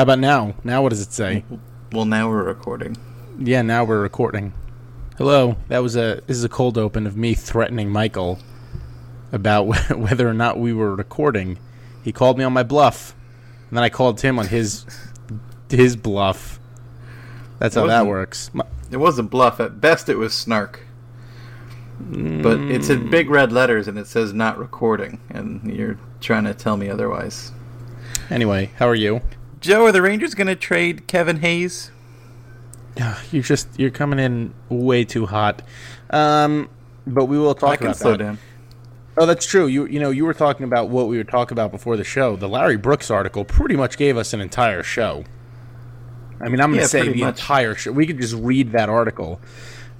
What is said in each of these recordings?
How about now? Now what does it say? Well, now we're recording. Yeah, now we're recording. Hello. That was a this is a cold open of me threatening Michael about whether or not we were recording. He called me on my bluff, and then I called him on his his bluff. That's how that works. My- It wasn't bluff. At best, it was snark. But it's in big red letters and it says not recording, and you're trying to tell me otherwise. Anyway, how are you? Joe, are the Rangers going to trade Kevin Hayes? You're just you're coming in way too hot. Um, but we will talk I can about slow that. down. Oh, that's true. You you know you were talking about what we were talking about before the show. The Larry Brooks article pretty much gave us an entire show. I mean, I'm going to Yeah, say the much. entire show. We could just read that article,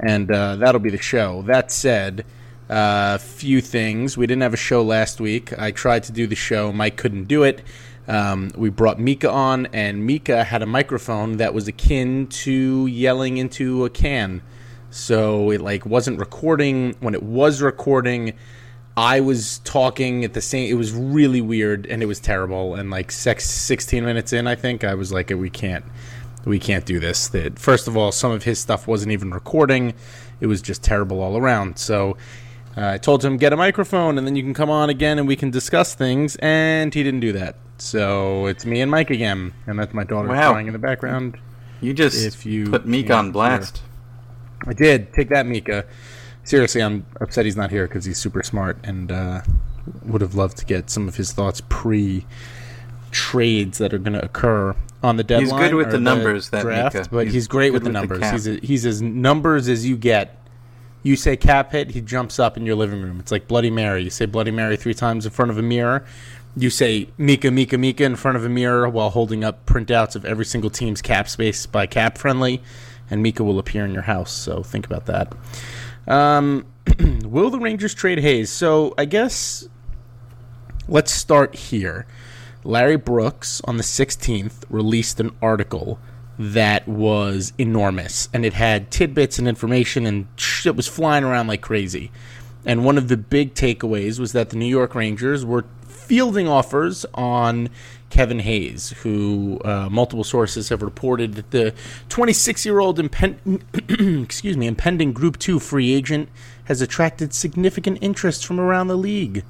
and uh, that'll be the show. That said, a uh, few things. We didn't have a show last week. I tried to do the show. Mike couldn't do it. Um, we brought Mika on, and Mika had a microphone that was akin to yelling into a can. So it like wasn't recording. When it was recording, I was talking at the same. It was really weird and it was terrible. And like six, 16 minutes in, I think I was like, we can't, we can't do this. That first of all, some of his stuff wasn't even recording. It was just terrible all around. So uh, I told him get a microphone and then you can come on again and we can discuss things. And he didn't do that. So it's me and Mike again, and that's my daughter Wow. crying in the background. You just If you put Meek on blast. I did take that, Mika. Seriously, I'm upset he's not here because he's super smart and uh, would have loved to get some of his thoughts pre trades that are going to occur on the deadline. He's good with the numbers, that draft, Mika. but He's he's, great with the with the numbers. cap. he's a, he's as numbers as you get. You say cap hit, he jumps up in your living room. It's like Bloody Mary. You say Bloody Mary three times in front of a mirror. You say Mika, Mika, Mika in front of a mirror while holding up printouts of every single team's cap space by Cap Friendly, and Mika will appear in your house. So think about that. Um, will the Rangers trade Hayes? So I guess let's start here. Larry Brooks on the 16th released an article that was enormous and it had tidbits and information and shit was flying around like crazy. And one of the big takeaways was that the New York Rangers were fielding offers on Kevin Hayes, who uh, multiple sources have reported that the 26-year-old impen- excuse me, impending Group 2 free agent has attracted significant interest from around the league.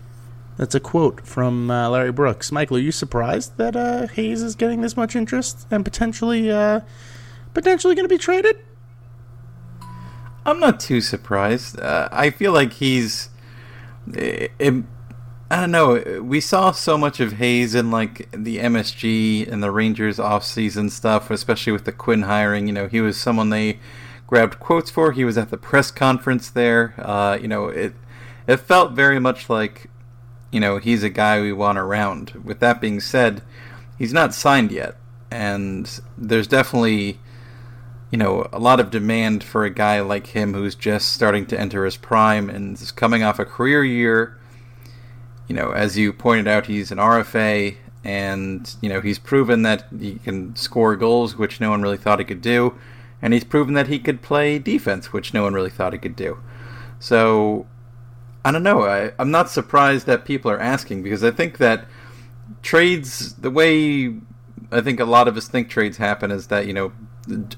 That's a quote from uh, Larry Brooks. Michael, are you surprised that uh, Hayes is getting this much interest and potentially, uh, potentially going to be traded? I'm not too surprised. Uh, I feel like he's. eh, em- I don't know. We saw so much of Hayes in like the MSG and the Rangers off-season stuff, especially with the Quinn hiring. You know, he was someone they grabbed quotes for. He was at the press conference there. Uh, you know, it it felt very much like you know he's a guy we want around. With that being said, he's not signed yet, and there's definitely you know, a lot of demand for a guy like him who's just starting to enter his prime and is coming off a career year. You know, as you pointed out, he's an RFA, and you know he's proven that he can score goals, which no one really thought he could do, and he's proven that he could play defense, which no one really thought he could do. So, I don't know. I, I'm not surprised that people are asking because I think that trades, the way I think a lot of us think trades happen, is that you know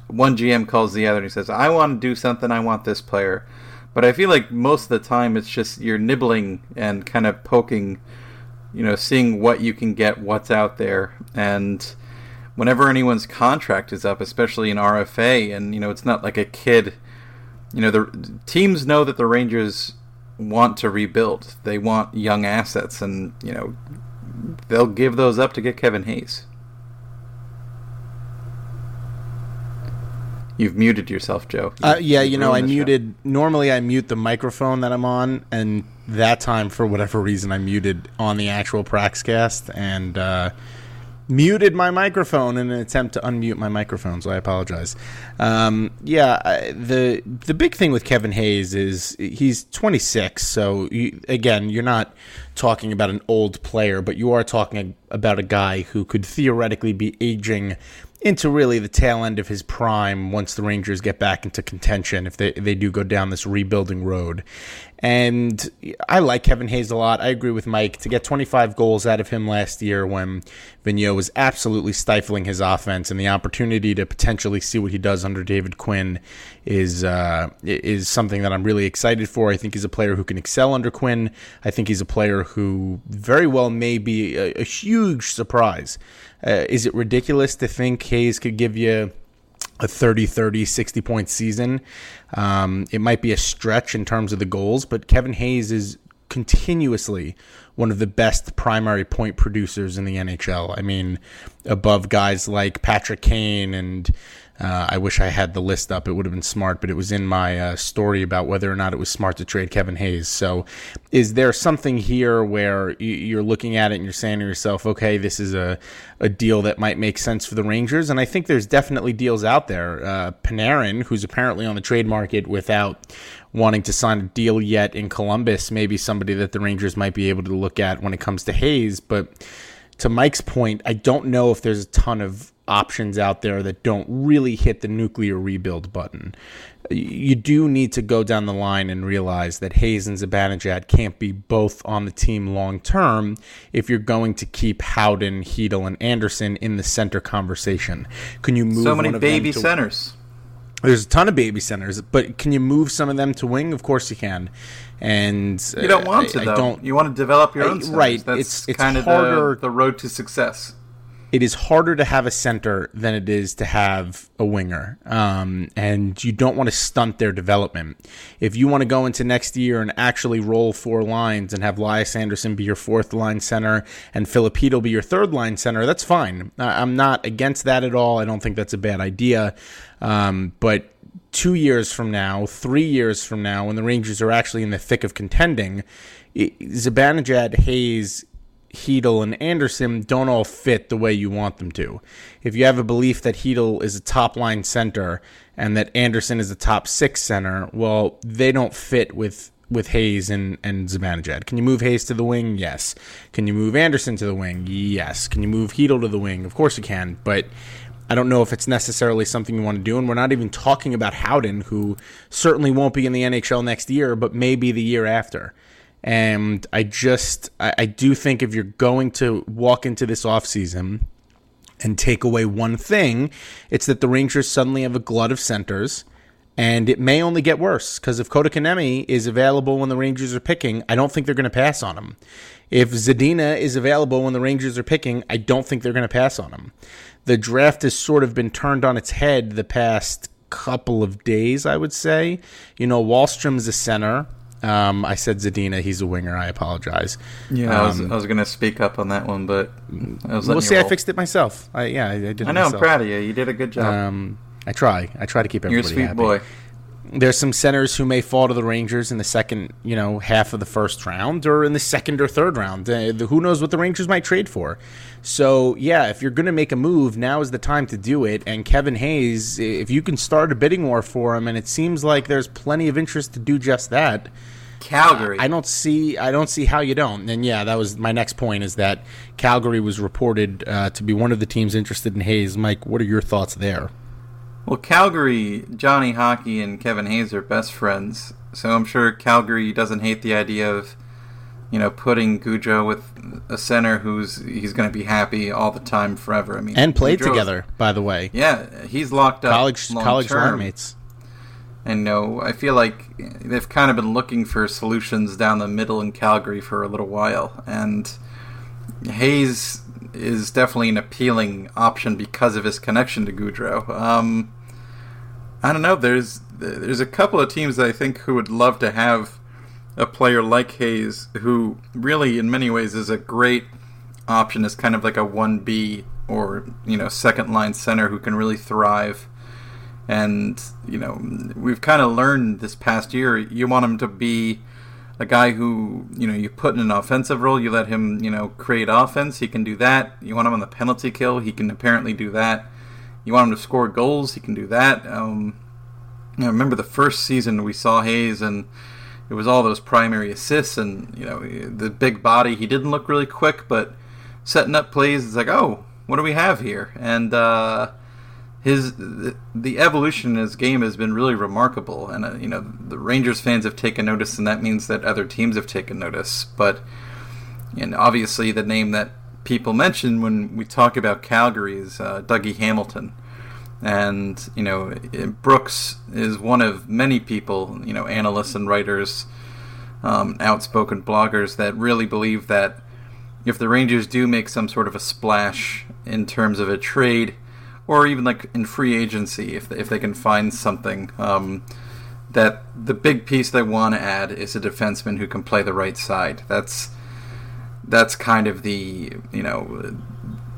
one GM calls the other and he says, "I want to do something. I want this player." But I feel like most of the time it's just you're nibbling and kind of poking, you know, seeing what you can get, what's out there, and whenever anyone's contract is up, especially in RFA, and you know it's not like a kid. You know, the teams know that the Rangers want to rebuild. They want young assets, and you know they'll give those up to get Kevin Hayes. You've muted yourself, Joe. Uh, yeah, you know, I the show. muted. Normally, I mute the microphone that I'm on, and that time, for whatever reason, I muted on the actual Praxcast and uh, muted my microphone in an attempt to unmute my microphone. So I apologize. Um, yeah, I, the the big thing with Kevin Hayes is he's 26. So you, again, you're not talking about an old player, but you are talking about a guy who could theoretically be aging into really the tail end of his prime once the Rangers get back into contention if they they do go down this rebuilding road. And I like Kevin Hayes a lot. I agree with Mike to get 25 goals out of him last year when Vigneault was absolutely stifling his offense, and the opportunity to potentially see what he does under David Quinn is uh, is something that I'm really excited for. I think he's a player who can excel under Quinn. I think he's a player who very well may be a, a huge surprise. Uh, is it ridiculous to think Hayes could give you? a 30 30 60 point season um, it might be a stretch in terms of the goals but kevin hayes is continuously one of the best primary point producers in the nhl i mean above guys like patrick kane and uh, I wish I had the list up. It would have been smart, but it was in my uh, story about whether or not it was smart to trade Kevin Hayes. So, is there something here where you're looking at it and you're saying to yourself, okay, this is a, a deal that might make sense for the Rangers? And I think there's definitely deals out there. Uh, Panarin, who's apparently on the trade market without wanting to sign a deal yet in Columbus, maybe somebody that the Rangers might be able to look at when it comes to Hayes. But to Mike's point, I don't know if there's a ton of options out there that don't really hit the nuclear rebuild button. You do need to go down the line and realize that Hayes and Zibanejad can't be both on the team long term if you're going to keep Howden, Chytil, and Andersson in the center conversation. Can you move so many baby to- centers? There's a ton of baby centers, but can you move some of them to wing? Of course you can. And you don't uh, want to. I, though. I don't. You want to develop your own. Right. That's it's it's kind harder. of the, the road to success it is harder to have a center than it is to have a winger. Um, and you don't want to stunt their development. If you want to go into next year and actually roll four lines and have Lias Andersson be your fourth line center and Filipino be your third line center, that's fine. I'm not against that at all. I don't think that's a bad idea. Um, but two years from now, three years from now, when the Rangers are actually in the thick of contending, Zibanejad, Hayes, Chytil and Andersson don't all fit the way you want them to. If you have a belief that Chytil is a top line center and that Andersson is a top six center, well, they don't fit with with Hayes and, and Zibanejad. Can you move Hayes to the wing? Yes. Can you move Andersson to the wing? Yes. Can you move Chytil to the wing? Of course you can, but I don't know if it's necessarily something you want to do. And we're not even talking about Howden, who certainly won't be in the NHL next year, but maybe the year after. And I just, I, I do think if you're going to walk into this offseason and take away one thing, it's that the Rangers suddenly have a glut of centers. And it may only get worse because if Kotkaniemi is available when the Rangers are picking, I don't think they're going to pass on him. If Zadina is available when the Rangers are picking, I don't think they're going to pass on him. The draft has sort of been turned on its head the past couple of days, I would say. You know, Wahlstrom's a center. Um, I said Zadina. He's a winger. I apologize. Yeah, um, I was, I was going to speak up on that one, but I was. We'll see. I fixed it myself. I, yeah, I, I did. I know. Myself. I'm proud of you. You did a good job. Um, I try. I try to keep everybody You're a sweet happy. boy. There's some centers who may fall to the Rangers in the second, you know, half of the first round, or in the second or third round. Uh, the, who knows what the Rangers might trade for? So yeah, if you're going to make a move, now is the time to do it. And Kevin Hayes, if you can start a bidding war for him, and it seems like there's plenty of interest to do just that Calgary. I don't see. I don't see how you don't. And yeah, that was my next point. Is that Calgary was reported uh, to be one of the teams interested in Hayes. Mike, what are your thoughts there? Well, Calgary, Johnny Hockey and Kevin Hayes are best friends, so I'm sure Calgary doesn't hate the idea of, you know, putting Gaudreau with a center who's he's going to be happy all the time forever. I mean, and played together, by the way. Yeah, he's locked up college college roommates. And no, I feel like they've kind of been looking for solutions down the middle in Calgary for a little while, and Hayes is definitely an appealing option because of his connection to Gaudreau. Um, I don't know. There's there's a couple of teams I think who would love to have a player like Hayes, who really, in many ways, is a great option as kind of like a one B or you know second line center who can really thrive and, you know, we've kind of learned this past year you want him to be a guy who, you know, you put in an offensive role, you let him, you know, create offense, he can do that. You want him on the penalty kill, he can apparently do that. You want him to score goals, he can do that. Um, I remember the first season we saw Hayes and it was all those primary assists and, you know, the big body. He didn't look really quick, but setting up plays, it's like, oh, what do we have here? And, uh, his the evolution in his game has been really remarkable, and uh, you know the Rangers fans have taken notice, and that means that other teams have taken notice. But and obviously the name that people mention when we talk about Calgary is uh, Dougie Hamilton, and you know Brooks is one of many people, you know, analysts and writers, um, outspoken bloggers that really believe that if the Rangers do make some sort of a splash in terms of a trade or even like in free agency, if if they can find something. Um, that the big piece they want to add is a defenseman who can play the right side. That's that's kind of the you know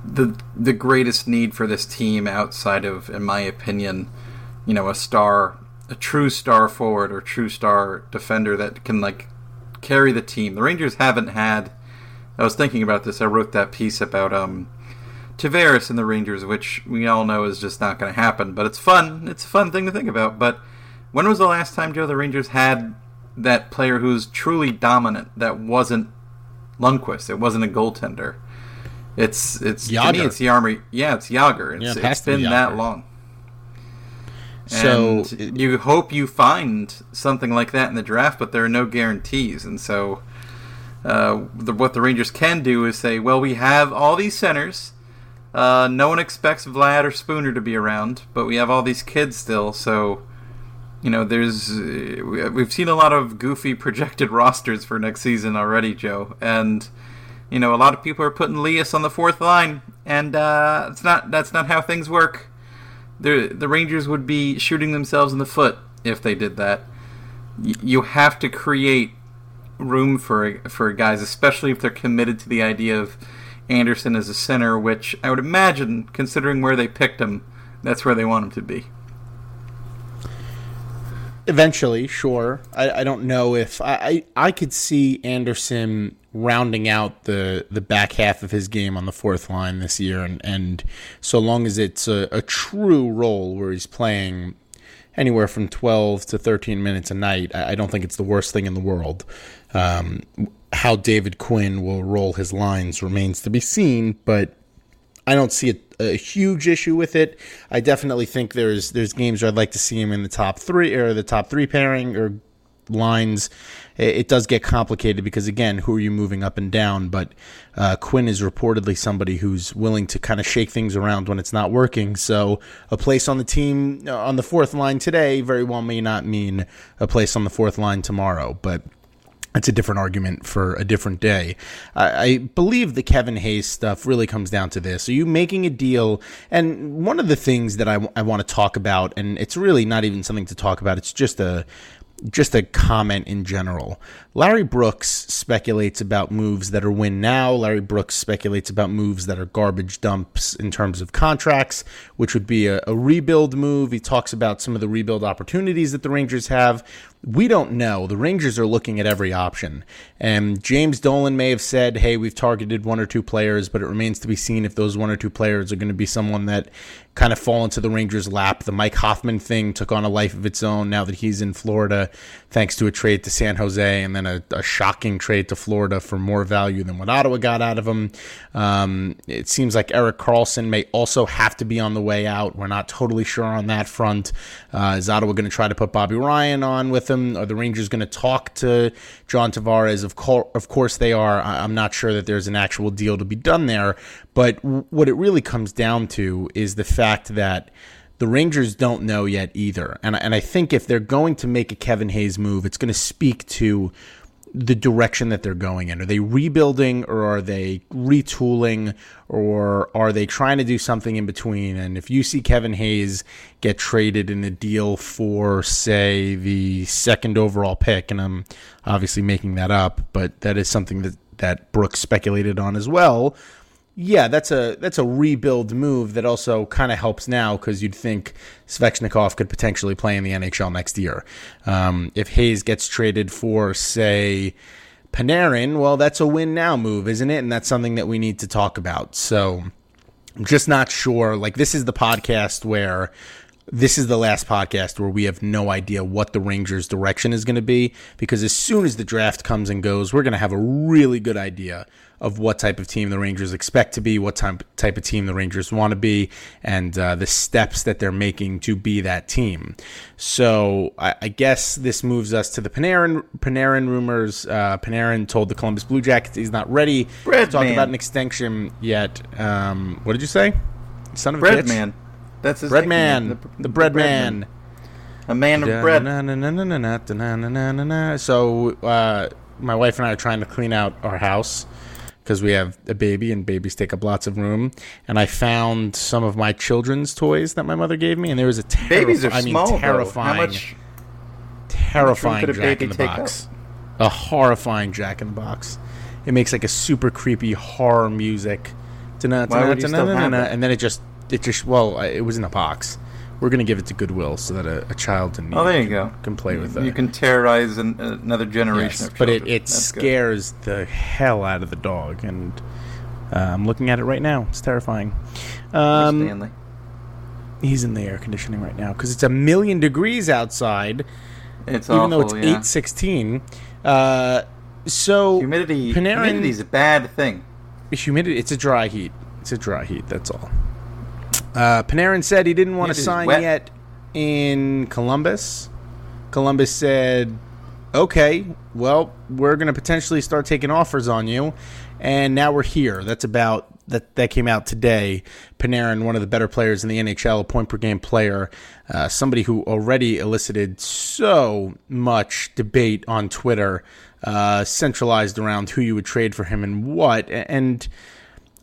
the the greatest need for this team outside of, in my opinion, you know, a star, a true star forward or true star defender that can like carry the team. The Rangers haven't had. I was thinking about this. I wrote that piece about um Tavares and the Rangers, which we all know is just not going to happen. But it's fun. It's a fun thing to think about. But when was the last time, Joe, the Rangers had that player who's truly dominant that wasn't Lundqvist? It wasn't a goaltender. It's it's Jagr. to me it's the Army. Yeah, it's Jagr. It's, Yeah, it it's been that long. So, And it- you hope you find something like that in the draft, but there are no guarantees, and so uh, the, what the Rangers can do is say, well, we have all these centers. Uh, no one expects Vlad or Spooner to be around, but we have all these kids still, so you know, there's uh, we- we've seen a lot of goofy projected rosters for next season already, Joe, and you know, a lot of people are putting Lias on the fourth line, and uh, it's not that's not how things work. The the Rangers would be shooting themselves in the foot if they did that. Y- you have to create room for for guys, especially if they're committed to the idea of Andersson as a center, which I would imagine, considering where they picked him, that's where they want him to be. Eventually, sure. I, I don't know if I, I I could see Andersson rounding out the the back half of his game on the fourth line this year, and and so long as it's a, a true role where he's playing anywhere from twelve to thirteen minutes a night, I, I don't think it's the worst thing in the world. Um, how David Quinn will roll his lines remains to be seen, but I don't see a, a huge issue with it. I definitely think there's there's games where I'd like to see him in the top three or the top three pairing or lines. It, does get complicated because again, who are you moving up and down? But uh, Quinn is reportedly somebody who's willing to kind of shake things around when it's not working. So a place on the team uh, on the fourth line today very well may not mean a place on the fourth line tomorrow, but it's a different argument for a different day. I, I believe the Kevin Hayes stuff really comes down to this. Are you making a deal? And one of the things that I, want to talk about, and it's really not even something to talk about, it's just a just a comment in general. Larry Brooks speculates about moves that are win now. Larry Brooks speculates about moves that are garbage dumps in terms of contracts, which would be a, a rebuild move. He talks about some of the rebuild opportunities that the Rangers have. We don't know. The Rangers are looking at every option. And James Dolan may have said, hey, we've targeted one or two players, but it remains to be seen if those one or two players are going to be someone that kind of fall into the Rangers' lap. The Mike Hoffman thing took on a life of its own now that he's in Florida, thanks to a trade to San Jose and then a, a shocking trade to Florida for more value than what Ottawa got out of him. Um, it seems like Erik Karlsson may also have to be on the way out. We're not totally sure on that front. Uh, is Ottawa going to try to put Bobby Ryan on with? Are the Rangers going to talk to John Tavares? Of, co- of course they are. I- I'm not sure that there's an actual deal to be done there. But w- what it really comes down to is the fact that the Rangers don't know yet either. And, and I think if they're going to make a Kevin Hayes move, it's going to speak to the direction that they're going in. Are they rebuilding or are they retooling or are they trying to do something in between? And if you see Kevin Hayes get traded in a deal for, say, the second overall pick, and I'm obviously making that up, but that is something that, that Brooks speculated on as well. Yeah, that's a that's a rebuild move that also kind of helps now because you'd think Svechnikov could potentially play in the NHL next year. Um, if Hayes gets traded for, say, Panarin, well, that's a win now move, isn't it? And that's something that we need to talk about. So I'm just not sure. Like this is the podcast where this is the last podcast where we have no idea what the Rangers' direction is going to be because as soon as the draft comes and goes, we're going to have a really good idea of what type of team the Rangers expect to be, what type type of team the Rangers want to be, and uh, the steps that they're making to be that team. So I, I guess this moves us to the Panarin Panarin rumors. Uh, Panarin told the Columbus Blue Jackets he's not ready Bread to talk man. about an extension yet. Um, what did you say? Son of a bitch? man. That's his bread man. The, the, bread, bread man. man. A man of bread. So uh, my wife and I are trying to clean out our house because we have a baby and babies take up lots of room. And I found some of my children's toys that my mother gave me, and there was a terri- babies are I mean, small, terrifying, how much, terrifying how much Jack in the Box, up? a horrifying Jack in the Box. It makes like a super creepy horror music, and then it just it just well, it was in a box. We're gonna give it to Goodwill so that a, a child in need Oh, there you go. can play with it. You can terrorize an, another generation Yes, of but children. it, it That's good. scares the hell out of the dog, and uh, I'm looking at it right now. It's terrifying. Um, Stanley. he's in the air conditioning right now because it's a million degrees outside, It's even awful. though it's yeah. eight sixteen. Uh, so Humidity. Panarin- Humidity is a bad thing. humidity. It's a dry heat. It's a dry heat. That's all. Uh, Panarin said he didn't want It to sign wet. yet in Columbus. Columbus said, "Okay, well, we're going to potentially start taking offers on you." And now we're here. That's about that. That came out today. Panarin, one of the better players in the NHL, a point per game player, uh, somebody who already elicited so much debate on Twitter, uh, centralized around who you would trade for him and what, and.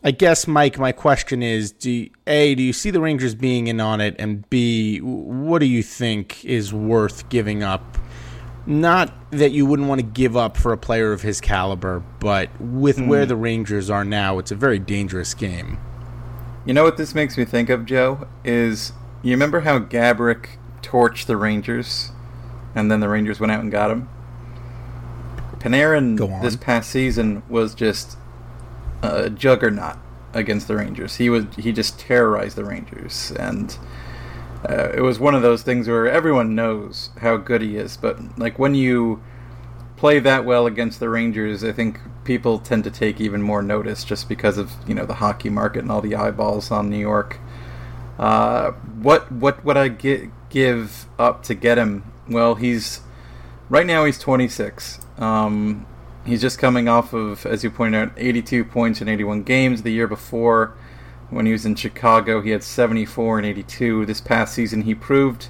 I guess, Mike, my question is: do you- a do you see the Rangers being in on it, and b what do you think is worth giving up? Not that you wouldn't want to give up for a player of his caliber, but with hmm. where the Rangers are now, it's a very dangerous game. You know what this makes me think of, Joe? Is you remember how Gaborik torched the Rangers, and then the Rangers went out and got him. Panarin this past season was just a juggernaut against the Rangers. He was he just terrorized the Rangers, and uh, it was one of those things where everyone knows how good he is, but like when you play that well against the Rangers, I think people tend to take even more notice just because of you know the hockey market and all the eyeballs on New York. Uh, what what would I gi- give up to get him? Well, he's right now he's 26. Um, he's just coming off of, as you pointed out, 82 points in 81 games. The year before, when he was in Chicago, he had 74 and 82. This past season, he proved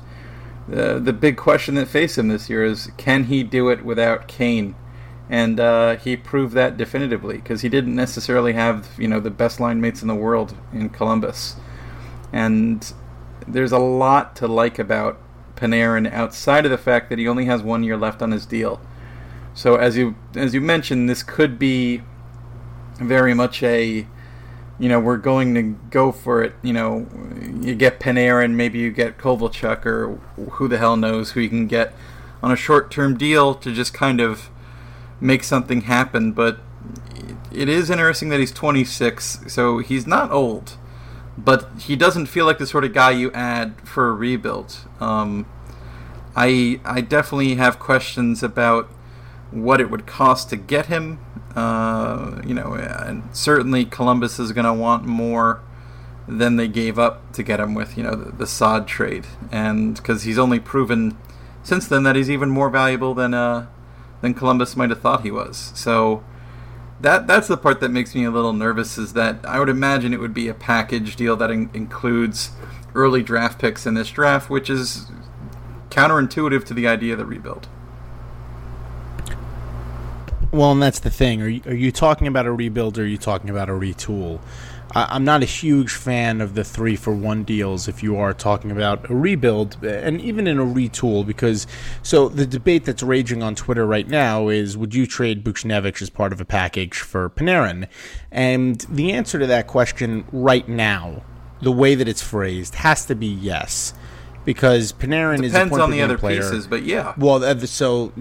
uh, the big question that faced him this year is can he do it without Kane? And uh, he proved that definitively because he didn't necessarily have you know the best line mates in the world in Columbus. And there's a lot to like about Panarin outside of the fact that he only has one year left on his deal. So as you as you mentioned, this could be very much a you know we're going to go for it. You know, you get Panarin, maybe you get Kovalchuk, or who the hell knows who you can get on a short term deal to just kind of make something happen. But it is interesting that he's 26, so he's not old but he doesn't feel like the sort of guy you add for a rebuild. Um, I I definitely have questions about what it would cost to get him. Uh, you know, and certainly Columbus is going to want more than they gave up to get him with you know the, the Saad trade, and because he's only proven since then that he's even more valuable than uh, than Columbus might have thought he was. So that that's the part that makes me a little nervous is that I would imagine it would be a package deal that in- includes early draft picks in this draft, which is counterintuitive to the idea of the rebuild. Well, and that's the thing. Are you, are you talking about a rebuild or are you talking about a retool? I, I'm not a huge fan of the three for one deals if you are talking about a rebuild eh, and even in a retool because so the debate that's raging on Twitter right now is would you trade Buchnevich as part of a package for Panarin? And the answer to that question right now, the way that it's phrased, has to be yes. Because Panarin is a Depends point on the other player. pieces, but yeah. Well, so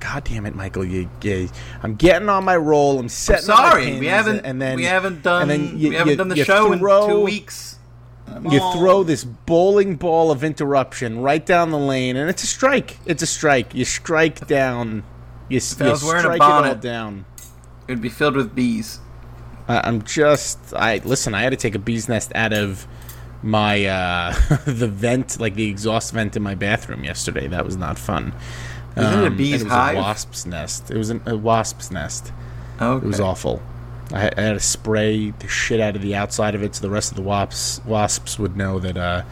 God damn it, Michael! You, you, I'm getting on my roll. I'm setting. up my Sorry, we haven't and then we haven't done you- we haven't you- done the show in two weeks. You throw this bowling ball of interruption right down the lane, and it's a strike. It's a strike. You strike down. You, s- I you was wearing a strike it all down. It'd be filled with bees. I, I'm just. I listen. I had to take a bee's nest out of my uh the vent, like the exhaust vent in my bathroom yesterday. That was not fun. Um, Isn't it a and bee's it was hive? A wasp's nest. It was an, a wasp's nest. Okay. It was awful. I, had- I had to spray the shit out of the outside of it so the rest of the wasps wasps would know that uh,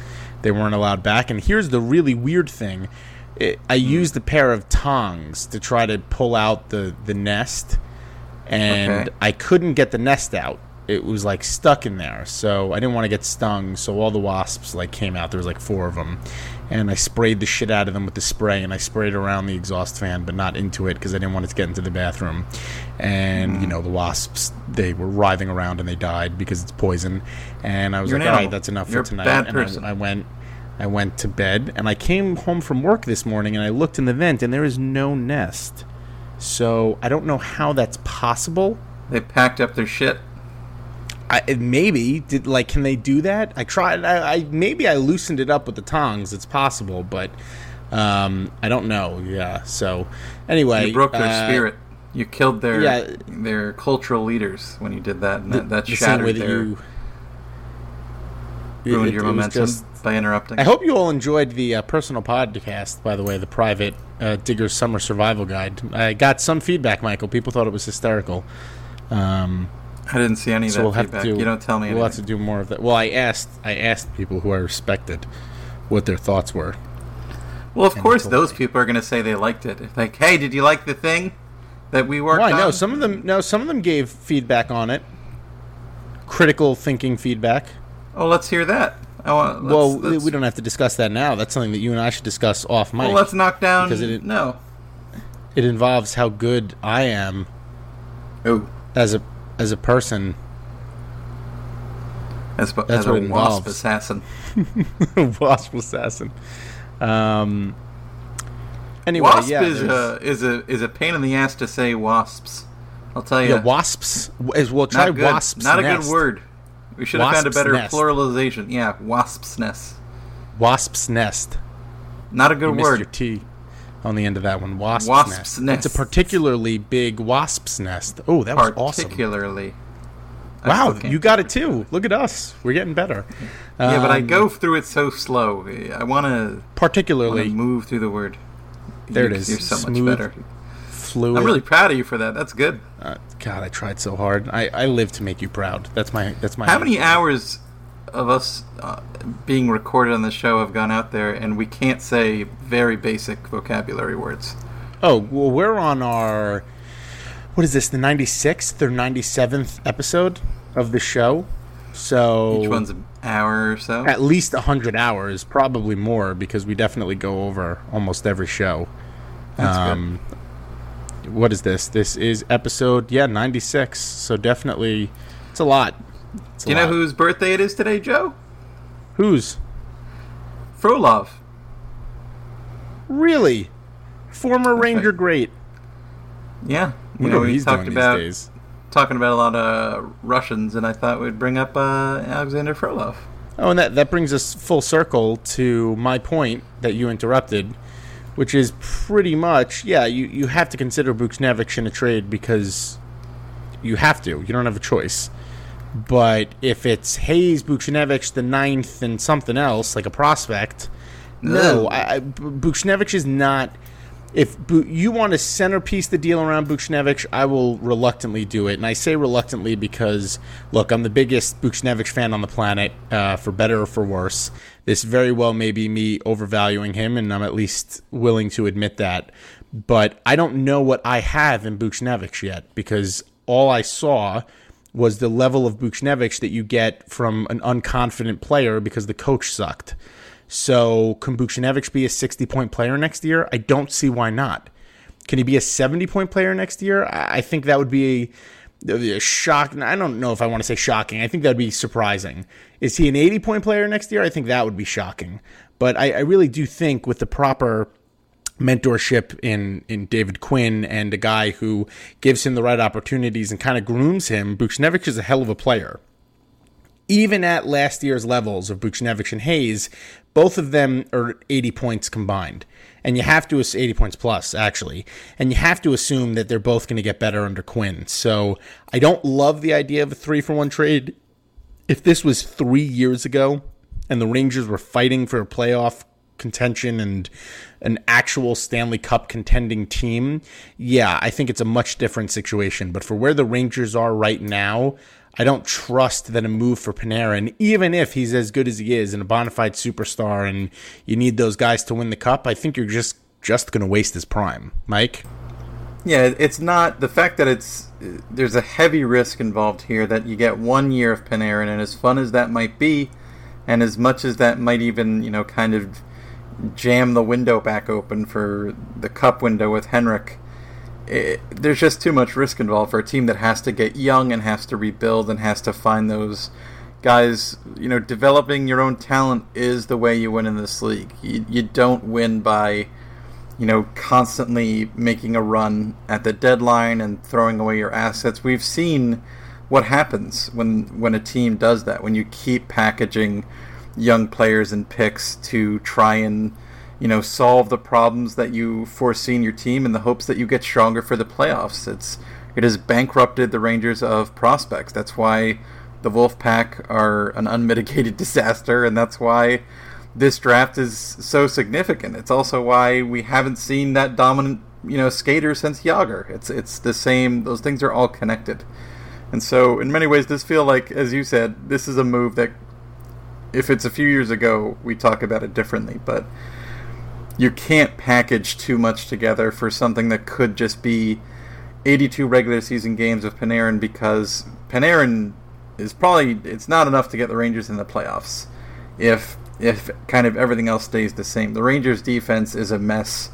they weren't allowed back. And here's the really weird thing: it, I used a pair of tongs to try to pull out the the nest, and Okay. I couldn't get the nest out. It was like stuck in there, so I didn't want to get stung. So all the wasps like came out. There was like four of them, and I sprayed the shit out of them with the spray, and I sprayed around the exhaust fan, but not into it because I didn't want it to get into the bathroom. And you mm. know the wasps, they were writhing around and they died because it's poison. And I was You're like, all right, that's enough You're for tonight. bad and I- I went. I went to bed and I came home from work this morning and I looked in the vent and there is no nest. So I don't know how that's possible. They packed up their shit. I, maybe did like can they do that? I tried. I, I maybe I loosened it up with the tongs. It's possible, but um, I don't know. Yeah. So anyway, You broke their uh, spirit. You killed their yeah. their cultural leaders when you did that. And that, that The shattered their you ruined it- your it momentum just- by interrupting. I hope you all enjoyed the uh, personal podcast, by the way, the private uh, Digger's Summer Survival Guide. I got some feedback, Michael. People thought it was hysterical. Um, I didn't see any of so that we'll have to do. you don't tell me We'll have to do more of that. Well, I asked. I asked people who I respected what their thoughts were. Well, of and course, those me. people are going to say they liked it. Like, hey, did you like the thing that we worked Why? on? No, some of them. No, some of them gave feedback on it. Critical thinking feedback. Oh, let's hear that. I want. Let's, well, let's, we don't have to discuss that now. That's something that you and I should discuss off mic. Well, let's knock down. because it no. it involves how good I am Oh, as a as a person. as, That's as a what it wasp assassin. Wasp assassin. Um. Anyway, Wasp yeah, is a is a is a pain in the ass to say. Wasps. I'll tell you. yeah, wasps. As well, try not wasps. Not a nest. good word. We should have found a better nest. pluralization. Yeah, wasp's nest. Wasp's nest. Not a You good missed word. T on the end of that one. Wasp's, Wasp's nest. nest. It's a particularly big wasp's nest. Oh, that was awesome. Particularly. Wow, you got it too. Look at us. We're getting better. Yeah, but I Um, go through it so slow. I want to particularly move through the word. There it You- is. You're so Smooth. much better. fluid. I'm really proud of you for that. That's good. uh, God, I tried so hard. I, I live to make you proud. That's my that's my. How many hours of us uh, being recorded on the show have gone out there and we can't say very basic vocabulary words? Oh well, we're on our what is this? The ninety sixth or ninety seventh episode of the show. So Each one's an hour or so. at least hundred hours, probably more, because we definitely go over almost every show. That's um, What is this? This is episode yeah ninety six. So definitely, it's a lot. It's you know lot. whose birthday it is today, Joe? whose Frolov. really former Ranger great. Yeah. You know, we he's talked about talking about a lot of Russians, and I thought we'd bring up uh, Alexander Frolov. Oh, and that, that brings us full circle to my point that you interrupted, which is pretty much, yeah, you, you have to consider Buchnevich in a trade because you have to. You don't have a choice. But if it's Hayes, Buchnevich, the ninth, and something else, like a prospect, no. I, Buchnevich is not. If Bu- you want to centerpiece the deal around Buchnevich, I will reluctantly do it. And I say reluctantly because, look, I'm the biggest Buchnevich fan on the planet, uh, for better or for worse. This very well may be me overvaluing him, and I'm at least willing to admit that. But I don't know what I have in Buchnevich yet because all I saw was the level of Buchnevich that you get from an unconfident player because the coach sucked. So can Buchnevich be a 60 point player next year? I don't see why not. Can he be a 70 point player next year? I think that would be a, a shock. I don't know if I want to say shocking. I think that would be surprising. Is he an 80 point player next year? I think that would be shocking. But I, I really do think with the proper mentorship in in David Quinn and a guy who gives him the right opportunities and kind of grooms him, Buchnevich is a hell of a player. even at last year's levels of Buchnevich and Hayes, both of them are 80 points combined. And you have to, 80 points plus, actually. And you have to assume that they're both going to get better under Quinn. So I don't love the idea of a three for one trade. If this was three years ago and the Rangers were fighting for a playoff contention and an actual Stanley Cup contending team, yeah, I think it's a much different situation. But for where the Rangers are right now, I don't trust that a move for Panarin, even if he's as good as he is and a bona fide superstar, and you need those guys to win the cup, I think you're just just going to waste his prime, Mike. Yeah, it's not the fact that it's there's a heavy risk involved here that you get one year of Panarin, and as fun as that might be, and as much as that might even you know kind of jam the window back open for the cup window with Henrik it, there's just too much risk involved for a team that has to get young and has to rebuild and has to find those guys. You know, developing your own talent is the way you win in this league. You, you don't win by, you know, constantly making a run at the deadline and throwing away your assets. We've seen what happens when when a team does that. When you keep packaging young players and picks to try and you know, solve the problems that you foresee in your team in the hopes that you get stronger for the playoffs. It's it has bankrupted the Rangers of prospects. That's why the Wolfpack are an unmitigated disaster, and that's why this draft is so significant. It's also why we haven't seen that dominant, you know, skater since Jagr. It's it's the same. Those things are all connected, and so in many ways, this feel like, as you said, this is a move that, if it's a few years ago, we talk about it differently, but you can't package too much together for something that could just be 82 regular season games of Panarin because Panarin is probably it's not enough to get the Rangers in the playoffs if if kind of everything else stays the same. The Rangers defense is a mess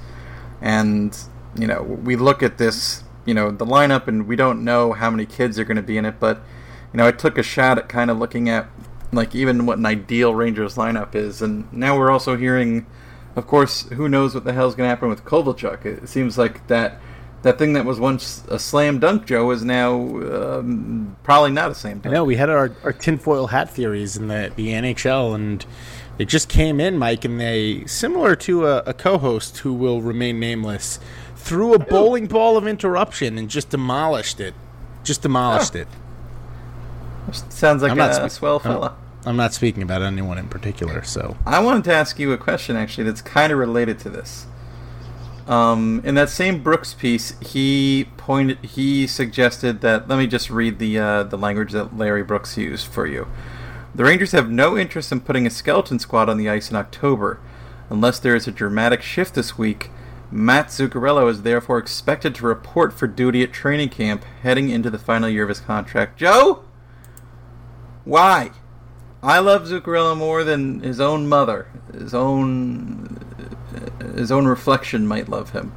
and you know, we look at this, you know, the lineup and we don't know how many kids are going to be in it, but you know, I took a shot at kind of looking at like even what an ideal Rangers lineup is and now we're also hearing of course, who knows what the hell's going to happen with Kovalchuk? It seems like that that thing that was once a slam dunk, Joe, is now um, probably not a slam dunk. I know we had our, our tinfoil hat theories in the, the NHL, and it just came in, Mike, and they, similar to a, a co host who will remain nameless, threw a bowling ball of interruption and just demolished it. Just demolished oh. it. Sounds like I'm a swell fella. I'm not speaking about anyone in particular. So I wanted to ask you a question actually that's kind of related to this. Um, in that same Brooks piece, he pointed, he suggested that. Let me just read the uh, the language that Larry Brooks used for you. The Rangers have no interest in putting a skeleton squad on the ice in October, unless there is a dramatic shift this week. Matt Zuccarello is therefore expected to report for duty at training camp heading into the final year of his contract. Joe, why? I love Zuccarello more than his own mother. His own his own reflection might love him.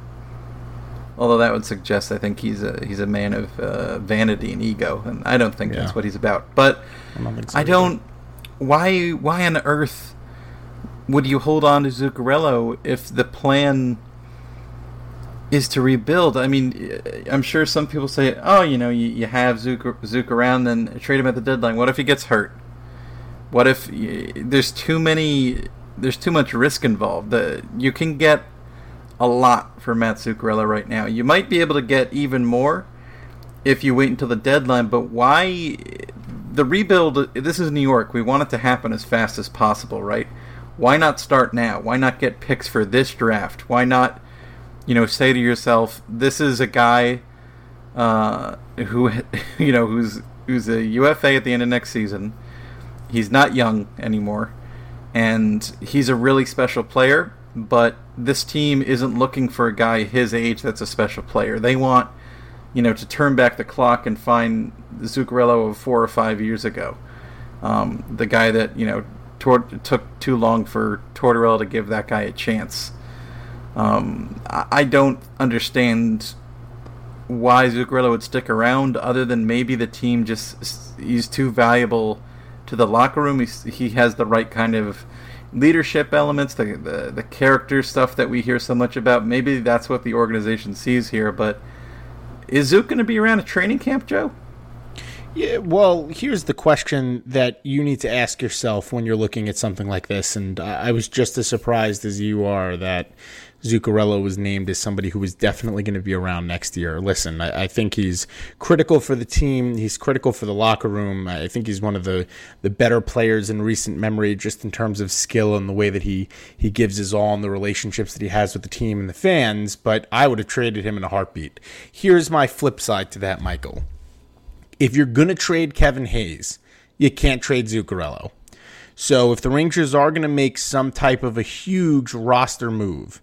Although that would suggest, I think he's a he's a man of uh, vanity and ego, and I don't think yeah. that's what he's about. But I don't, so I don't why why on earth would you hold on to Zuccarello if the plan is to rebuild? I mean, I'm sure some people say, oh, you know, you, you have Zook, Zook around, then trade him at the deadline. What if he gets hurt? What if there's too many? There's too much risk involved. The, you can get a lot for Matt Zuccarello right now. You might be able to get even more if you wait until the deadline. But why? The rebuild. This is New York. We want it to happen as fast as possible, right? Why not start now? Why not get picks for this draft? Why not, you know, say to yourself, this is a guy uh, who, you know, who's who's a UFA at the end of next season He's not young anymore, and he's a really special player. But this team isn't looking for a guy his age that's a special player. They want, you know, to turn back the clock and find the Zuccarello of four or five years ago, um, the guy that you know tor- took too long for Tortorella to give that guy a chance. Um, I-, I don't understand why Zuccarello would stick around, other than maybe the team just he's too valuable to the locker room. He's, he has the right kind of leadership elements, the, the the character stuff that we hear so much about. Maybe that's what the organization sees here. But is Zook going to be around a training camp, Joe? Yeah, well, here's the question that you need to ask yourself when you're looking at something like this. And I I was just as surprised as you are that Zuccarello was named as somebody who was definitely going to be around next year. Listen, I, I think he's critical for the team. He's critical for the locker room. I think he's one of the, the better players in recent memory, just in terms of skill and the way that he, he gives his all and the relationships that he has with the team and the fans. But I would have traded him in a heartbeat. Here's my flip side to that, Michael if you're going to trade Kevin Hayes, you can't trade Zuccarello. So if the Rangers are going to make some type of a huge roster move,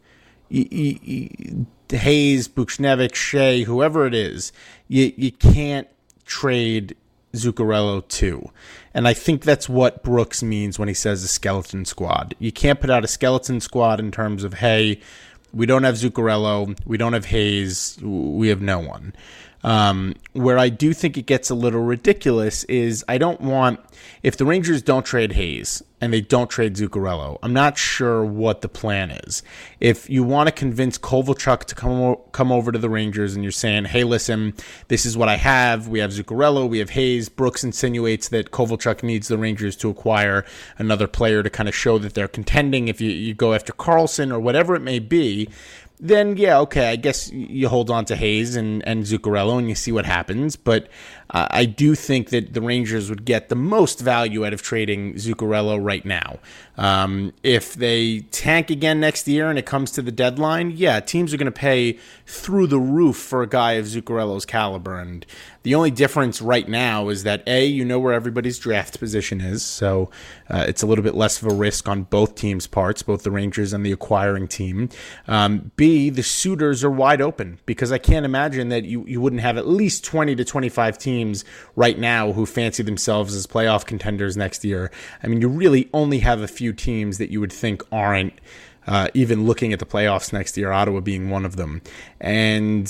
Hayes, Buchnevich, Shea, whoever it is, you, you can't trade Zuccarello too. And I think that's what Brooks means when he says a skeleton squad. You can't put out a skeleton squad in terms of, hey, we don't have Zuccarello, we don't have Hayes, we have no one. Um, where I do think it gets a little ridiculous is I don't want if the Rangers don't trade Hayes and they don't trade Zuccarello, I'm not sure what the plan is. If you want to convince Kovalchuk to come come over to the Rangers and you're saying, "Hey, listen, this is what I have. We have Zuccarello, we have Hayes." Brooks insinuates that Kovalchuk needs the Rangers to acquire another player to kind of show that they're contending. If you, you go after Karlsson or whatever it may be, then yeah, okay, I guess you hold on to Hayes and, and Zuccarello and you see what happens. But uh, I do think that the Rangers would get the most value out of trading Zuccarello right now. Um, if they tank again next year and it comes to the deadline, yeah, teams are going to pay through the roof for a guy of Zuccarello's caliber. And the only difference right now is that A, you know where everybody's draft position is. So uh, it's a little bit less of a risk on both teams' parts, both the Rangers and the acquiring team. Um, B, the suitors are wide open because I can't imagine that you, you wouldn't have at least 20 to 25 teams right now who fancy themselves as playoff contenders next year. I mean, you really only have a few teams that you would think aren't. Uh, even looking at the playoffs next year, Ottawa being one of them. And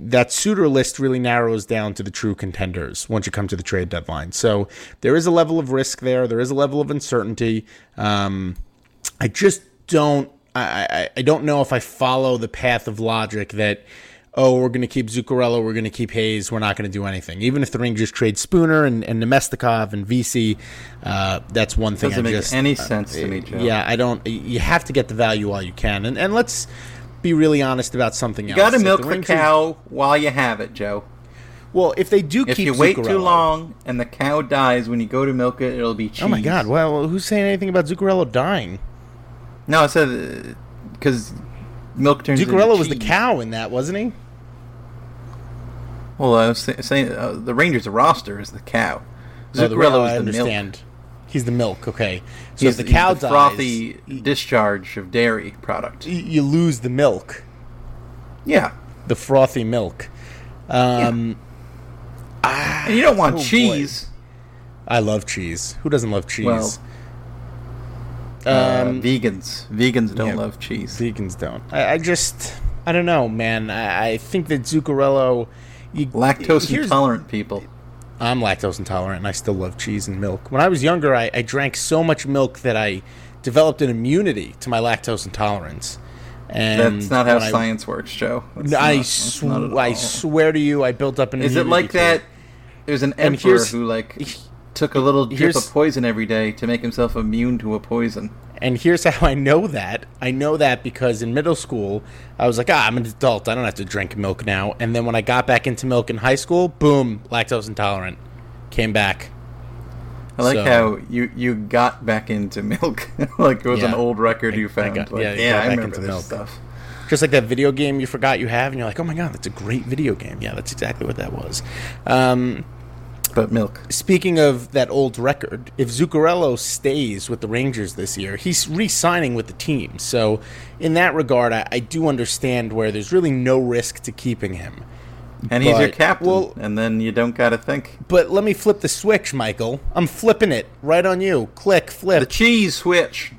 that suitor list really narrows down to the true contenders once you come to the trade deadline. So there is a level of risk there, there is a level of uncertainty. Um, I just don't. I, I, I don't know if I follow the path of logic that oh, we're going to keep Zuccarello, we're going to keep Hayes, we're not going to do anything. Even if the Rangers trade Spooner and, and Namestnikov and Vesey, uh, that's one thing. Doesn't I make just, any sense to me, Joe. Yeah, I don't. You have to get the value while you can, and and let's be really honest about something You else. got to milk the the, cow while you have it, Joe. Well, if they do If keep you wait too long and the cow dies when you go to milk it, it'll be cheese. Oh my God! Well, who's saying anything about Zuccarello dying? No, I said because milk turns. into Zuccarello was the cow in that, wasn't he? Well, I was saying uh, the Rangers roster is the cow. No, the- Zuccarello oh, is I the milk. understand. He's the milk. Okay, so He's if the cow the dies, frothy discharge of dairy product. y- you lose the milk, Yeah, the frothy milk. Um, and you don't want Oh, boy. cheese. I love cheese. Who doesn't love cheese? Well, um, vegans, vegans don't yeah. love cheese. vegans don't. I, I just, I don't know, man. I, I think that Zuccarello. You, Lactose intolerant people. I'm lactose intolerant and I still love cheese and milk. When I was younger, I, I drank so much milk that I developed an immunity to my lactose intolerance. And That's not how when I- science works, Joe. That's I, not- that's not at sw- I swear to you, I built up an Is it like that? There's an And emperor here's- who like took a little drip of poison every day to make himself immune to a poison. And here's how I know that. I know that because in middle school, I was like, ah, I'm an adult. I don't have to drink milk now. And then when I got back into milk in high school, boom, lactose intolerant. Came back. I like So- how you you got back into milk, like it was an old record I- you found. got- like, yeah, yeah, I remember into this milk. stuff. Just like that video game you forgot you have, and you're like, oh my God, that's a great video game. Yeah, that's exactly what that was. Um, But milk. Speaking of that old record, if Zuccarello stays with the Rangers this year, he's re-signing with the team. So, in that regard, I, I do understand where there's really no risk to keeping him. And he's your captain, well- and then you don't gotta think. But let me flip the switch, Michael. I'm flipping it right on you. Click, flip The cheese switch.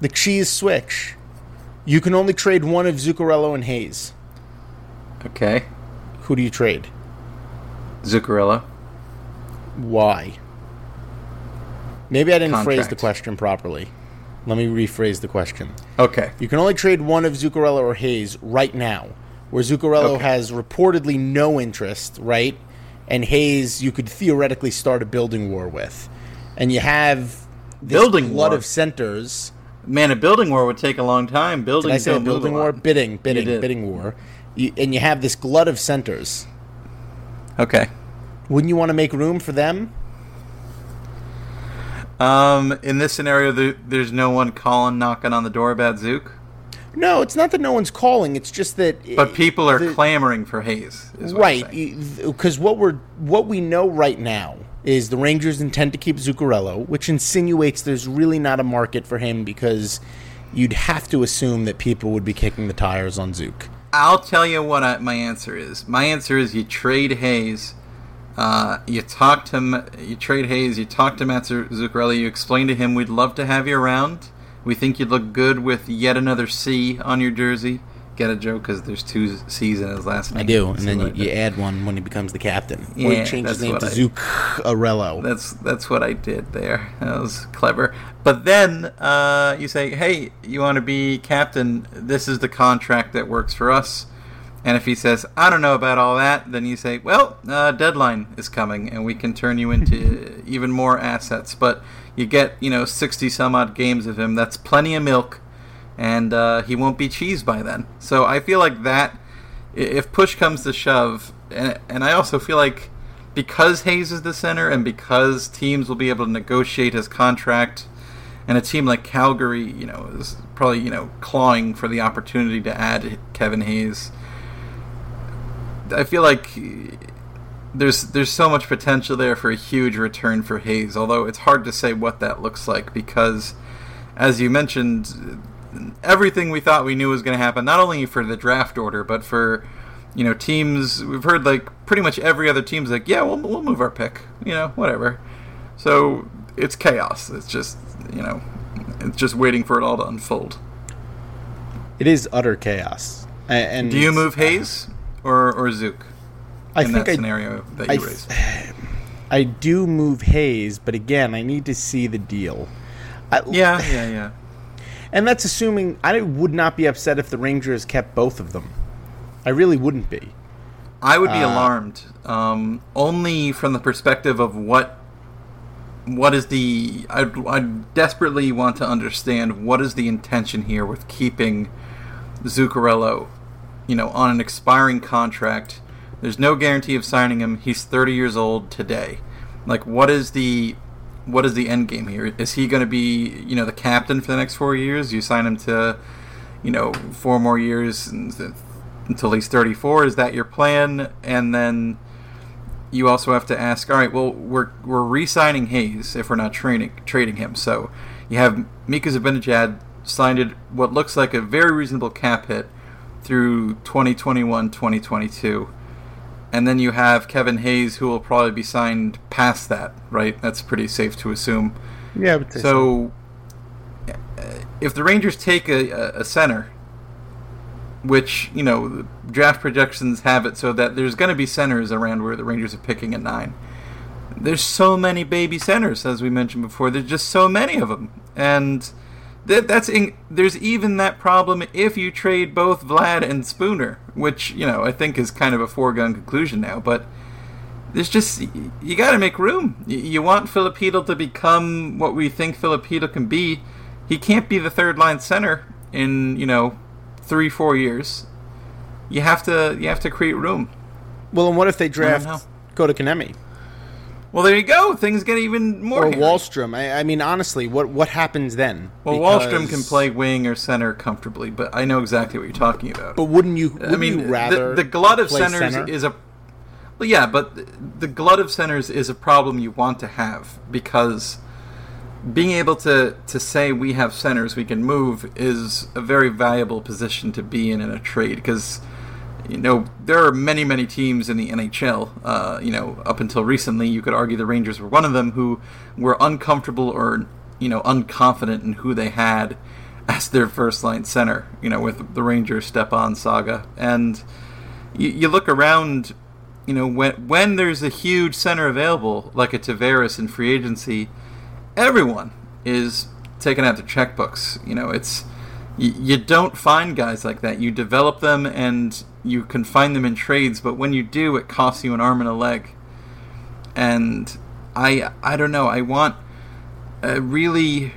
the cheese switch. You can only trade one of Zuccarello and Hayes. Okay, Who do you trade? Zuccarello. Why? Maybe I didn't phrase the question properly. Let me rephrase the question. Okay, You can only trade one of Zuccarello or Hayes right now, where Zuccarello Okay. has reportedly no interest, right? and Hayes you could theoretically start a building war with, and you have this Building glut war? of centers. Man, a building war would take a long time. Building. Did I say building lot. war? Bidding, bidding, bidding war. You, and you have this glut of centers. Okay. Wouldn't you want to make room for them? Um, in this scenario, there, there's no one calling, knocking on the door about Zook, No, it's not that no one's calling. It's just that. but people are the- clamoring for Hayes. Is right because what we're what we know right now is the Rangers intend to keep Zuccarello, which insinuates there's really not a market for him because you'd have to assume that people would be kicking the tires on Zook. I'll tell you what I, my answer is. My answer is you trade Hayes. Uh, you talk to him. You trade Hayes. You talk to Matt Zu- Zuccarelli. You explain to him we'd love to have you around. We think you'd look good with yet another C on your jersey. Get a joke because there's two C's in his last name. I do, and See then you, you add one when he becomes the captain, Yeah, or Yeah, you change his that's name what to I- Zuccarello. That's that's what I did there. That was clever. But then uh, you say, "Hey, you want to be captain? This is the contract that works for us." And if he says, "I don't know about all that," then you say, "Well, uh, deadline is coming, and we can turn you into even more assets." But you get, you know, sixty some odd games of him. That's plenty of milk, and uh, he won't be cheese by then. So I feel like that. If push comes to shove, and, and I also feel like because Hayes is the center and because teams will be able to negotiate his contract, and a team like Calgary, you know, is probably you know clawing for the opportunity to add Kevin Hayes. I feel like there's there's so much potential there for a huge return for Hayes, although it's hard to say what that looks like because, as you mentioned, everything we thought we knew was going to happen, not only for the draft order, but for you know teams. We've heard like pretty much every other team's like, yeah, we'll we'll move our pick, you know, whatever. So it's chaos. It's just you know, it's just waiting for it all to unfold. It is utter chaos. And Do you move uh, Hayes or or Zook I in think that I, scenario that you th- raised? I do move Hayes, but again, I need to see the deal. I, Yeah, yeah, yeah. And that's assuming I would not be upset if the Rangers kept both of them. I really wouldn't be. I would be Uh, alarmed, um, only from the perspective of what what is the. I I desperately want to understand what is the intention here with keeping Zuccarello, you know, on an expiring contract. There's no guarantee of signing him. He's 30 years old today. Like, what is the what is the end game here? Is he going to be, you know, the captain for the next four years? You sign him to, you know, four more years until he's 34. Is that your plan? And then you also have to ask, all right, well, we're we're re-signing Hayes if we're not trading trading him. So you have Mika Zibanejad signed at what looks like a very reasonable cap hit through 2021, 2022. And then you have Kevin Hayes, who will probably be signed past that, right? That's pretty safe to assume. Yeah, but So, uh, if the Rangers take a, a- a center, which you know draft projections have it so that there's going to be centers around where the Rangers are picking at nine. There's so many baby centers, as we mentioned before. There's just so many of them, and that that's in, there's even that problem if you trade both Vlad and Spooner, which you know I think is kind of a foregone conclusion now, but there's just you got to make room. You, want Filipino to become what we think Filipino can be. He can't be the third line center in you know three four years. You have to you have to create room. well, and what if they draft go to Kotkaniemi Well, there you go. Things get even more. or hairy. Wahlstrom? I, I mean, honestly, what what happens then? Well, Because- Wahlstrom can play wing or center comfortably, but I know exactly what you're talking about. But wouldn't you? Wouldn't I mean, you rather the, the glut of centers center? is a. Well, yeah, but the glut of centers is a problem you want to have because being able to to say we have centers we can move is a very valuable position to be in in a trade because you know there are many many teams in the NHL. Uh, you know, up until recently, you could argue the Rangers were one of them who were uncomfortable or you know unconfident in who they had as their first line center. You know, with the Rangers Stepan saga, and you, you look around. You know, when when there's a huge center available, like a Tavares in free agency, everyone is taking out their checkbooks. You know, it's you, don't find guys like that. You develop them and you can find them in trades, but when you do, it costs you an arm and a leg. and I I don't know. I want a really.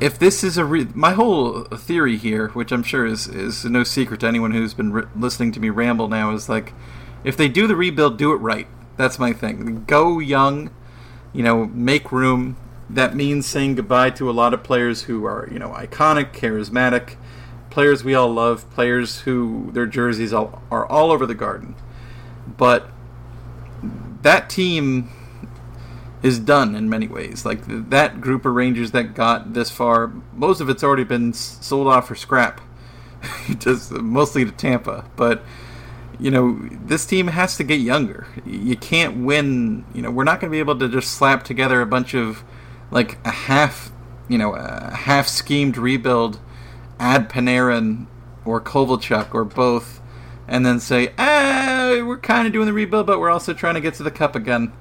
If this is a re- my whole theory here, which I'm sure is is no secret to anyone who's been re- listening to me ramble now, is like, if they do the rebuild, do it right. That's my thing. Go young, you know, make room. That means saying goodbye to a lot of players who are, you know, iconic, charismatic, players we all love, players who their jerseys all, are all over the garden. But that team is done in many ways. Like that group of Rangers that got this far, most of it's already been sold off for scrap, just mostly to Tampa. But you know, this team has to get younger. You can't win. You know, we're not going to be able to just slap together a bunch of like a half, you know, a half schemed rebuild, add Panarin or Kovalchuk or both, and then say, ah, we're kind of doing the rebuild, but we're also trying to get to the cup again.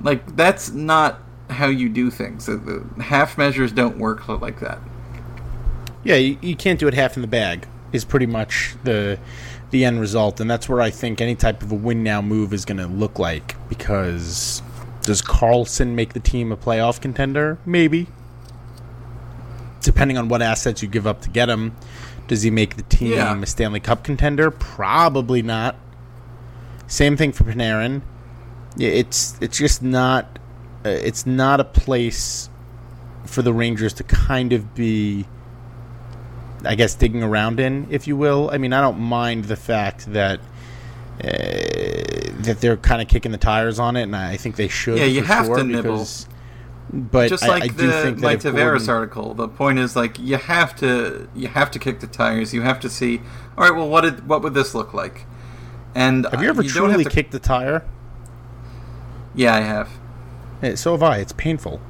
Like that's not how you do things. The half measures don't work like that. Yeah, you, you can't do it half in the bag. Is pretty much the the end result, and that's where I think any type of a win now move is going to look like. Because does Karlsson make the team a playoff contender? Maybe. Depending on what assets you give up to get him, does he make the team yeah. a Stanley Cup contender? Probably not. Same thing for Panarin. It's it's just not uh, it's not a place for the Rangers to kind of be I guess digging around in, if you will. I mean, I don't mind the fact that uh, that they're kind of kicking the tires on it, and I think they should. Yeah, you have sure, to nibble. But just like I, I the Mike Tavares Gordon... article, the point is like you have to you have to kick the tires. You have to see. All right, well, what did what would this look like? And have you ever you truly to... kicked the tire? Yeah, I have. Yeah, so have I. It's painful.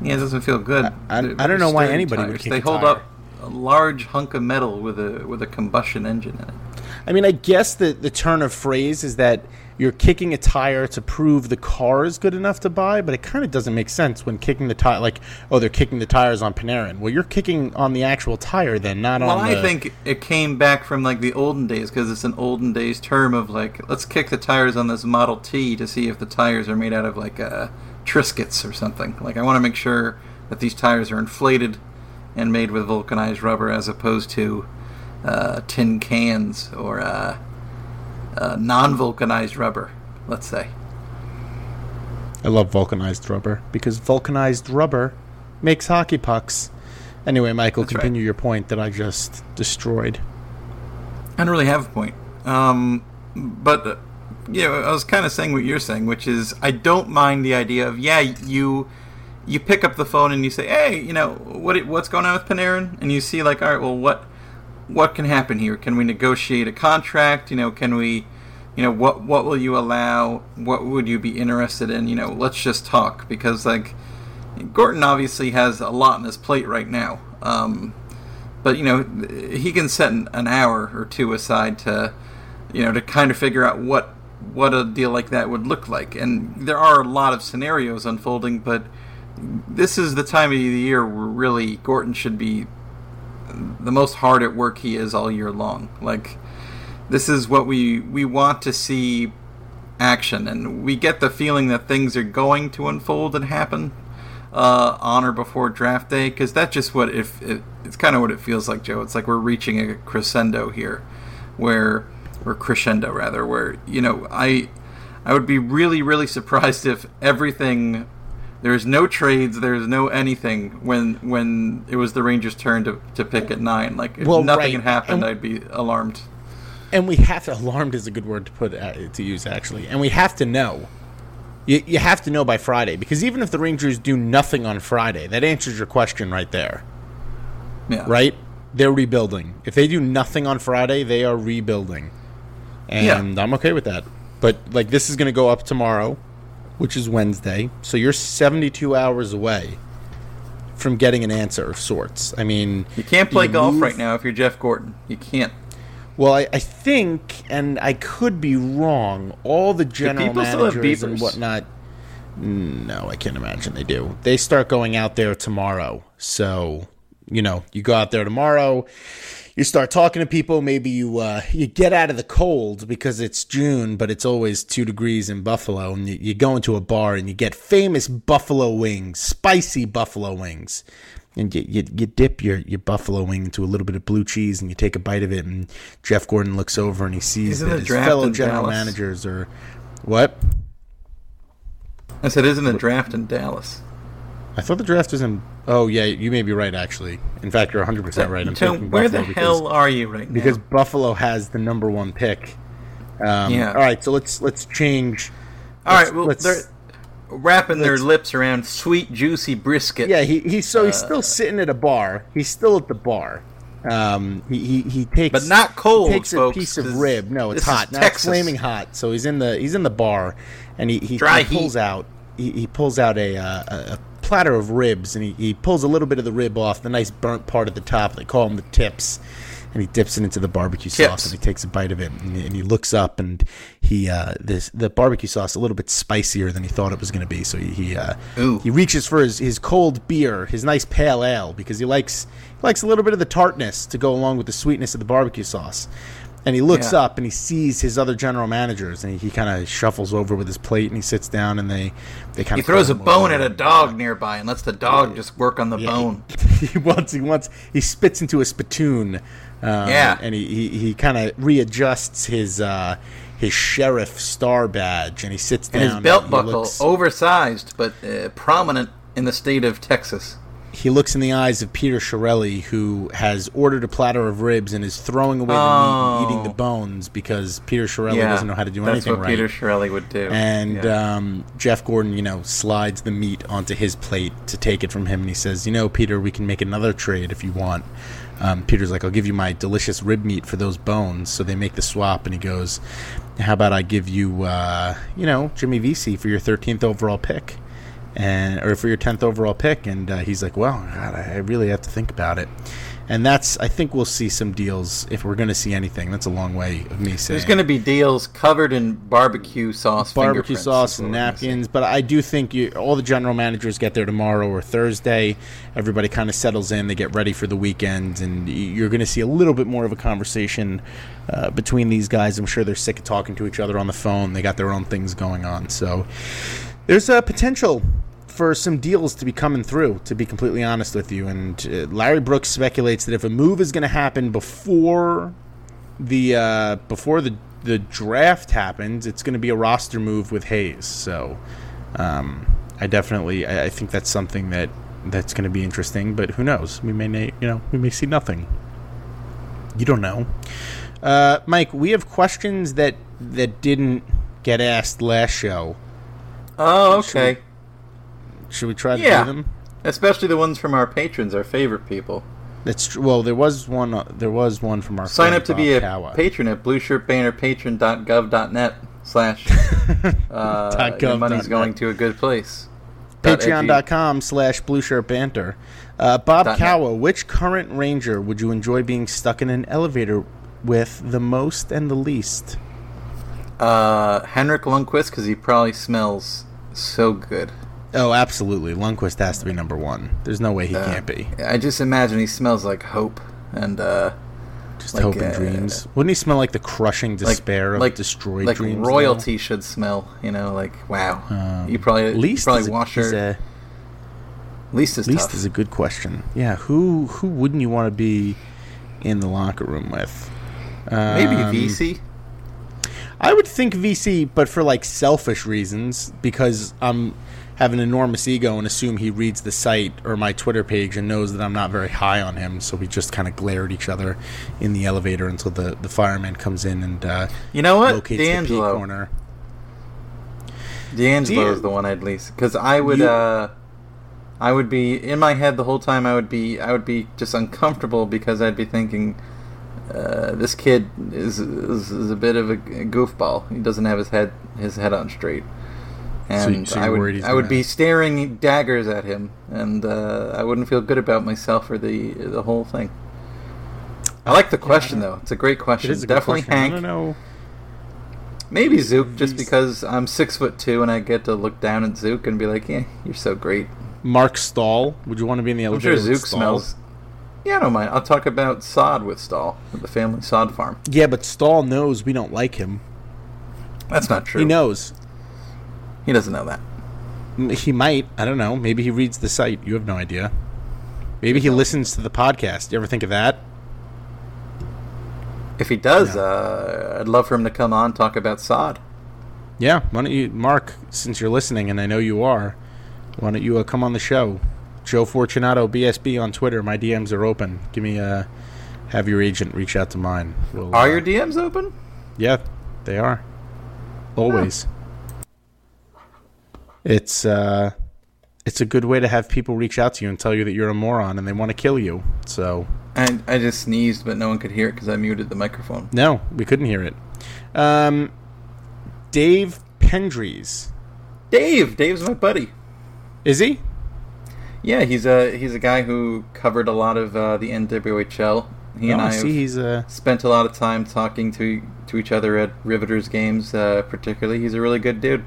Yeah, it doesn't feel good. I, I, I don't know why anybody tires. would kick They hold tire. up a large hunk of metal with a with a combustion engine in it. I mean, I guess the the turn of phrase is that you're kicking a tire to prove the car is good enough to buy, but it kind of doesn't make sense when kicking the tire. Like, oh, they're kicking the tires on Panarin. Well, you're kicking on the actual tire then, not well, on. Well, I think it came back from like the olden days because it's an olden days term of like, let's kick the tires on this Model T to see if the tires are made out of like uh, Triscuits or something. Like, I want to make sure that these tires are inflated and made with vulcanized rubber as opposed to uh, tin cans or uh, uh, non vulcanized rubber, let's say. I love vulcanized rubber because vulcanized rubber makes hockey pucks. Anyway, Michael, That's continue right. your point that I just destroyed. I don't really have a point. Um, but, uh, you know, I was kind of saying what you're saying, which is I don't mind the idea of, yeah, you you pick up the phone and you say, "Hey, you know what? What's going on with Panarin?" And you see, like, all right, well, what what can happen here? Can we negotiate a contract? You know, can we, you know, what what will you allow? What would you be interested in? You know, let's just talk because like Gorton obviously has a lot on his plate right now. Um, but you know, he can set an, hour or two aside to, you know, to kind of figure out what what a deal like that would look like. And there are a lot of scenarios unfolding, but this is the time of the year where really Gorton should be the most hard at work he is all year long. Like this is what we we want to see action, and we get the feeling that things are going to unfold and happen uh, on or before draft day because that's just what if it, it's kind of what it feels like, Joe. It's like we're reaching a crescendo here, where or crescendo rather, where you know I I would be really really surprised if everything there's no trades. There's no anything when when it was the Rangers' turn to, to pick at nine. Like if well, nothing right. had happened, and, I'd be alarmed. And we have to. Alarmed is a good word to put uh, to use actually. And we have to know. You you have to know by Friday because even if the Rangers do nothing on Friday, that answers your question right there. Yeah. Right. They're rebuilding. If they do nothing on Friday, they are rebuilding, and yeah. I'm okay with that. But like this is going to go up tomorrow which is Wednesday. So you're 72 hours away from getting an answer of sorts. I mean, you can't play you golf move... right now if you're Jeff Gorton. You can't. Well, I, I, think, and I could be wrong. All the general managers and whatnot. No, I can't imagine they do. They start going out there tomorrow, so you know, you go out there tomorrow, you start talking to people. Maybe you uh, you get out of the cold because it's June, but it's always two degrees in Buffalo, and you, you go into a bar and you get famous buffalo wings, spicy buffalo wings. And you, you, you dip your, your buffalo wing into a little bit of blue cheese and you take a bite of it. And Jeff Gorton looks over and he sees Isn't that his fellow general Dallas? managers are what? I said, isn't a draft in Dallas? I thought the draft was in. Oh yeah, you may be right. Actually, in fact, you're 100 percent right. I'm so where Buffalo the because- hell are you right now? because Buffalo has the number one pick. Um, Yeah. All right, so let's let's change. all let's- right, well, they're wrapping their lips around sweet, juicy brisket. Yeah, he, he so he's Uh, still sitting at a bar. He's still at the bar. Um, he, he, he takes But not cold, he takes folks. a piece of rib. No, it's hot. Now it's flaming hot. So he's in the he's in the bar, and he he, he pulls out he, he pulls out a, uh, a a platter of ribs, and he, he pulls a little bit of the rib off the nice burnt part at the top. They call them the tips. And he dips it into the barbecue sauce, Tips. and he takes a bite of it, and, he- and he looks up, and he uh, this the barbecue sauce a little bit spicier than he thought it was going to be. So he he, uh, he reaches for his, his cold beer, his nice pale ale, because he likes he likes a little bit of the tartness to go along with the sweetness of the barbecue sauce. And he looks Yeah. up and he sees his other general managers, and he, he kind of shuffles over with his plate and he sits down and they they kind of He throws a bone at a dog nearby and lets the dog just work on the Yeah, bone. He, he wants he wants he spits into a spittoon. Um, Yeah. and he he, he kind of readjusts his uh, his sheriff star badge and he sits down. And his belt he buckle, looks- oversized but uh, prominent in the state of Texas. He looks in the eyes of Peter Chiarelli, who has ordered a platter of ribs and is throwing away the meat and eating the Oh. bones because Peter Chiarelli yeah, doesn't know how to do that's anything what right. Peter Chiarelli would do. and Yeah. um, Jeff Gorton, you know, slides the meat onto his plate to take it from him, and he says, "You know, Peter, we can make another trade if you want." Um, Peter's like, "I'll give you my delicious rib meat for those bones." So they make the swap, and he goes, "How about I give you, uh, you know, Jimmy Vesey for your 13th overall pick?" And or for your 10th overall pick and uh, he's like well God, I I really have to think about it. And that's I think we'll see some deals if we're going to see anything. That's a long way of me saying There's going to be deals covered in barbecue sauce, barbecue sauce and what we're gonna see. napkins but I do think you, all the general managers get there tomorrow or Thursday. Everybody kind of settles in they get ready for the weekend and you're going to see a little bit more of a conversation uh, between these guys. I'm sure they're sick of talking to each other on the phone. They got their own things going on. So there's a potential for some deals to be coming through, to be completely honest with you. And uh, Larry Brooks speculates that if a move is going to happen before the uh, before the the draft happens, it's going to be a roster move with Hayes. So um, I definitely I, I think that's something that that's going to be interesting. But who knows? We may you know we may see nothing. You don't know. Uh, Mike, we have questions that that didn't get asked last show. Oh, okay. Should we try to Yeah. do them? Especially the ones from our patrons, our favorite people. That's true. well. There was one. Uh, there was one from our Sign up to be a Bob Kawa. patron at blueshirtbannerpatron.gov.net slash uh, your gov money's going to a good place. Dot Patreon.com slash Blue Shirt Banter. Uh, Bob. Kawa, which current Ranger would you enjoy being stuck in an elevator with the most and the least? Uh, Henrik Lundqvist, because he probably smells so good. Oh, absolutely. Lundqvist has to be number one. There's no way he Uh, can't be. I just imagine he smells like hope and uh, Just like, hope and uh, dreams. Wouldn't he smell like the crushing like despair of like destroyed like dreams? though? royalty should smell. You know, like wow. Um, you probably least you probably is a, wash a- least is least tough. is a good question. Yeah, who who wouldn't you want to be in the locker room with? Maybe Um, Vesey. I would think Vesey, but for like selfish reasons, because I'm have an enormous ego and assume he reads the site or my Twitter page and knows that I'm not very high on him. So we just kind of glare at each other in the elevator until the, the fireman comes in and uh, You know what? locates the P D'Angelo. corner. D'Angelo D'An- is the one I'd least because I would You- uh I would be in my head the whole time I would be I would be just uncomfortable because I'd be thinking uh, this kid is, is is a bit of a goofball. He doesn't have his head his head on straight. And so I would I would be staring daggers at him and uh, I wouldn't feel good about myself or the the whole thing. I like the question though. It's a great question. a Definitely question. I Hank. don't know. Maybe Zook, just because I'm six foot two and I get to look down at Zook and be like, "Yeah, you're so great." Marc Staal. Would you want to be in the I'm elevator? sure with Zook smells. Yeah, I don't mind. I'll talk about sod with Staal, at the family sod farm. Yeah, but Staal knows we don't like him. That's not true. He knows. He doesn't know that. He might. I don't know. Maybe he reads the site. You have no idea. Maybe he listens to the podcast. You ever think of that? If he does, uh, I'd love for him to come on talk about sod. Yeah. Why don't you, Marc? Since you're listening, and I know you are, why don't you uh, come on the show? Joe Fortunato BSB on Twitter. My DMs are open. Give me a. Have your agent reach out to mine. We'll, Are uh, your DMs open? Yeah, they are. Always. It's uh it's a good way to have people reach out to you and tell you that you're a moron and they want to kill you. So, I, I just sneezed, but no one could hear it because I muted the microphone. no, we couldn't hear it. Um Dave Pendries. Dave, Dave's my buddy. Is he? Yeah, he's a he's a guy who covered a lot of uh, the NWHL. He and oh, I I see he's uh spent a lot of time talking to to each other at Riveters games. Uh, particularly, he's a really good dude.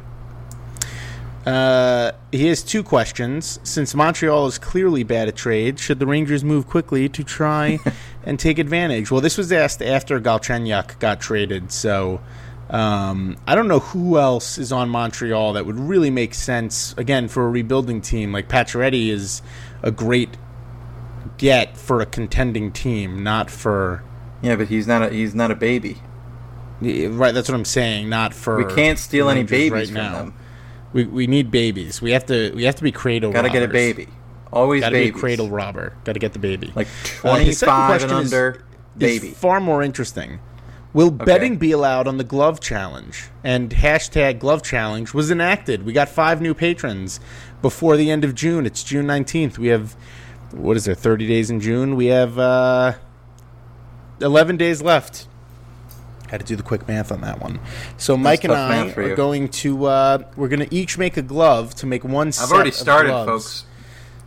Uh, he has two questions. Since Montreal is clearly bad at trade, should the Rangers move quickly to try and take advantage? Well, this was asked after Galchenyuk got traded, so um, I don't know who else is on Montreal that would really make sense, again, for a rebuilding team. Like Pacioretty is a great get for a contending team, not for... Yeah, but he's not a he's not a baby. Right, that's what I'm saying. Not for We can't steal any babies right from now. them. We, we need babies. We have to we have to be cradle. Gotta get a robbers. baby. Always Got to be babies. a cradle robber. Got to get the baby. Like Uh, his 25 and is- under, is baby. far more interesting. Will betting be allowed on the glove challenge? And hashtag glove challenge was enacted. We got five new patrons before the end of June. It's June nineteenth. We have what is there? Thirty days in June. We have uh, eleven days left. Had to do the quick math on that one. So Mike and I are you. going to uh, we're going to each make a glove to make one. I've already started, folks.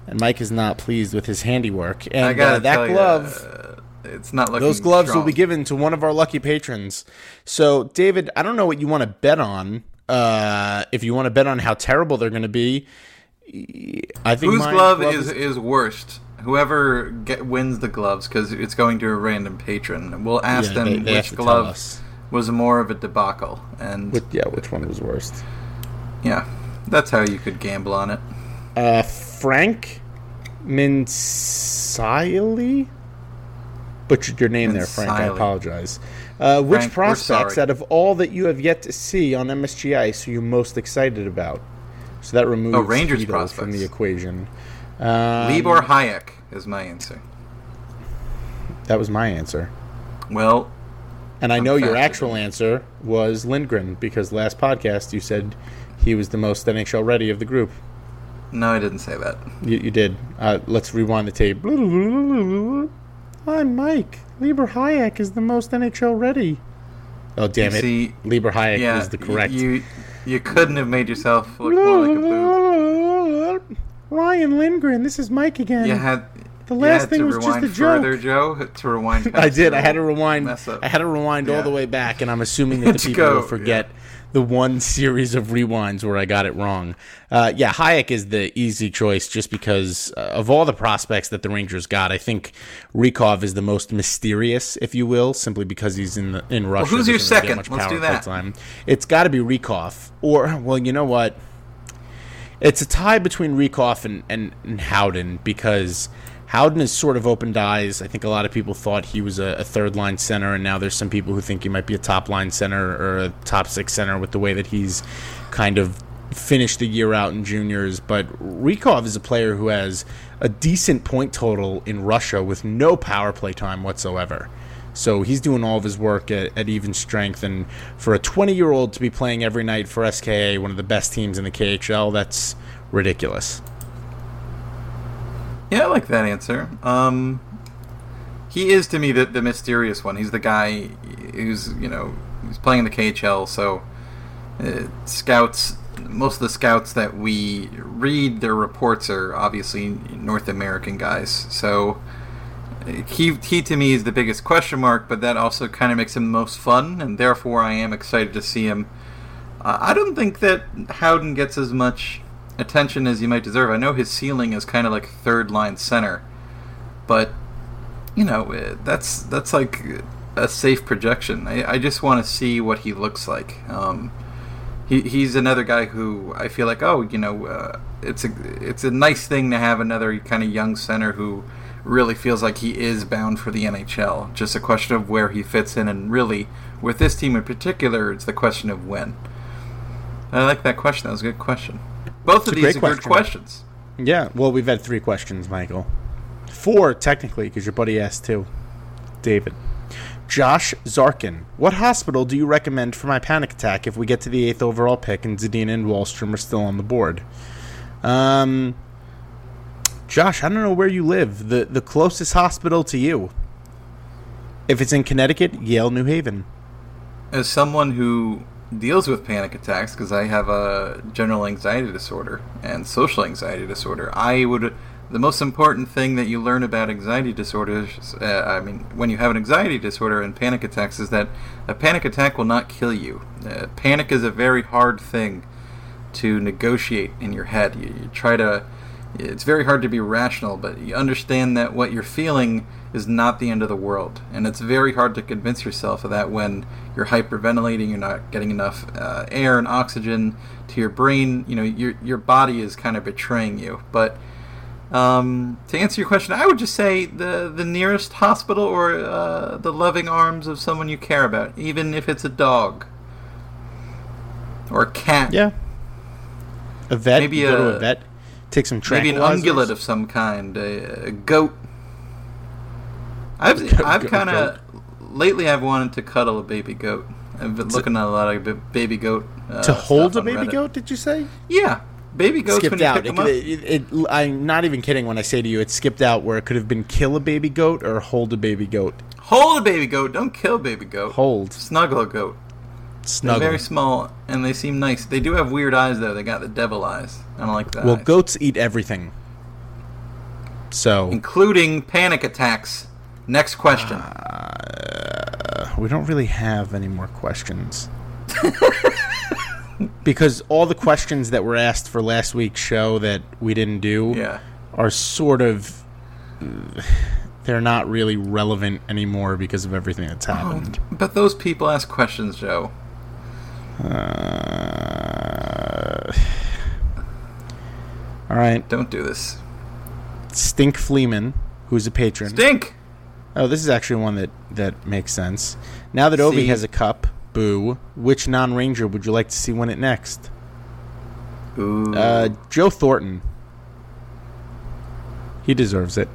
And Mike is not pleased with his handiwork. And uh, that glove. you, uh, it's not looking. Those gloves will be given to one of our lucky patrons. So, David, I don't know what you want to bet on. Uh, if you want to bet on how terrible they're going to be, I think Whose my glove is is worst? Whoever get, wins the gloves, because it's going to a random patron. We'll ask Yeah, them they- they which glove was more of a debacle, and Which, yeah, which one was worst? yeah, that's how you could gamble on it. Uh, Frank Minsili? Butchered your name there, Frank. I apologize. Uh, which Frank, we're prospects out of all that you have yet to see on MSG Ice are you most excited about? So that removes Oh, Rangers Heedle from the equation. Um, Libor Hajek is my answer. That was my answer. Well, And I I'm know your actual answer was Lindgren because last podcast you said he was the most NHL ready of the group. no, I didn't say that. You, you did. Uh, let's rewind the tape. I'm Mike. Libor Hajek is the most NHL ready. Oh damn You it! see, Libor Hajek yeah, was the correct. You you couldn't have made yourself look more like a boob. Ryan Lindgren, this is Mike again. You had The last had thing to was just a joke. further, Joe, to rewind. I did. I had to rewind. I had to rewind all the way back, and I'm assuming that the people go, will forget the one series of rewinds where I got it wrong. Uh, yeah, Hajek is the easy choice just because uh, of all the prospects that the Rangers got. I think Rykov is the most mysterious, if you will, simply because he's in the, in Russia. who's your second? much Let's do that. Time. It's got to be Rykov, or well, you know what? It's a tie between Rykov and, and, and Howden because Howden has sort of opened eyes. I think a lot of people thought he was a, a third line center, and now there's some people who think he might be a top line center or a top six center with the way that he's kind of finished the year out in juniors. But Rykov is a player who has a decent point total in Russia with no power play time whatsoever. So he's doing all of his work at, at even strength, and for a 20 year old to be playing every night for SKA, one of the best teams in the KHL, that's ridiculous. Yeah, I like that answer. Um, he is to me the, the mysterious one. He's the guy who's you know he's playing in the KHL. So uh, scouts, most of the scouts that we read, their reports are obviously North American guys. So he he to me is the biggest question mark. But that also kind of makes him the most fun, and therefore I am excited to see him. Uh, I don't think that Howden gets as much attention as you might deserve. I know his ceiling is kind of like third line center, but you know, uh, that's that's like a safe projection. I, I just want to see what he looks like. Um, he, he's another guy who I feel like, oh, you know, uh, it's a it's a nice thing to have another kind of young center who really feels like he is bound for the NHL. Just a question of where he fits in, and really, with this team in particular, it's the question of when. I like that question. That was a good question. Both It's of these are good questions. Yeah, well, we've had three questions, Michael. Four, technically, because your buddy asked two. David. Josh Zarkin. What hospital do you recommend for my panic attack if we get to the eighth overall pick and Zadina and Wahlstrom are still on the board? Um, Josh, I don't know where you live. The, the closest hospital to you. If it's in Connecticut, Yale, New Haven. As someone who deals with panic attacks, because I have a general anxiety disorder and social anxiety disorder, I would. The most important thing that you learn about anxiety disorders, uh, I mean, when you have an anxiety disorder and panic attacks, is that a panic attack will not kill you. Uh, panic is a very hard thing to negotiate in your head. You, you try to. It's very hard to be rational, but you understand that what you're feeling is not the end of the world. And it's very hard to convince yourself of that when you're hyperventilating, you're not getting enough uh, air and oxygen to your brain. You know, your, your body is kind of betraying you. But um, to answer your question, I would just say the, the nearest hospital or uh, the loving arms of someone you care about, even if it's a dog or a cat. Yeah. A vet. Maybe you go to a- a vet. Take some Maybe an ungulate of some kind, a, a goat. I've I've kind of lately I've wanted to cuddle a baby goat. I've been looking at a lot of baby goat. Uh, to hold a baby Reddit. goat, did you say? Yeah, baby goats skipped out. pick It, it, it- I'm not even kidding when I say to you, it skipped out where it could have been kill a baby goat or hold a baby goat. Hold a baby goat. Don't kill a baby goat. Hold, Snuggle a goat. They're very small and they seem nice. They do have weird eyes though. They got the devil eyes. I don't like that. well, goats eat everything. So including panic attacks. Next question. uh, we don't really have any more questions. because all the questions that were asked for last week's show that we didn't do yeah. are sort of they're not really relevant anymore because of everything that's happened. But those people ask questions, Joe. Uh, all right. Don't do this. Stink Fleeman, who's a patron. Stink. Oh, this is actually one that, that makes sense. Now that Ovi See? has a cup, boo, which non Ranger would you like to see win it next? Ooh. Uh, Joe Thornton. He deserves it.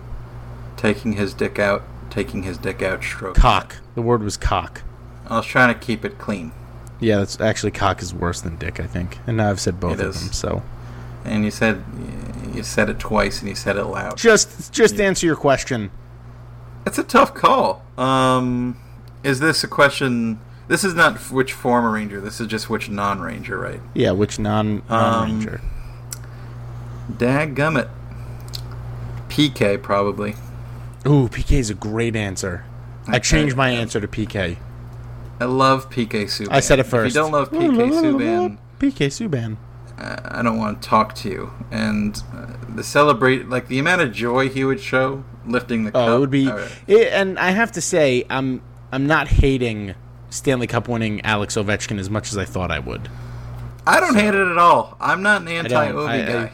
taking his dick out, taking his dick out, stroke. Cock. The word was cock. I was trying to keep it clean. Yeah, that's actually cock is worse than dick, I think. And now I've said both It of is. them, so And you said you said it twice, and you said it loud. just just answer your question. It's a tough call. Um, is this a question? This is not which former ranger. This is just which non-ranger, right? Yeah, which non non Um? Dadgummit. PK probably. Ooh, PK is a great answer. I changed my answer to PK. I love PK Subban. I said it first. If you don't love PK Subban, PK Subban. uh, I don't want to talk to you. And uh, the celebrate, like the amount of joy he would show lifting the cup. Oh, it would be. uh, It, and I have to say, I'm I'm not hating Stanley Cup winning Alex Ovechkin as much as I thought I would. I don't hate it at all. I'm not an anti-Ovi I- guy.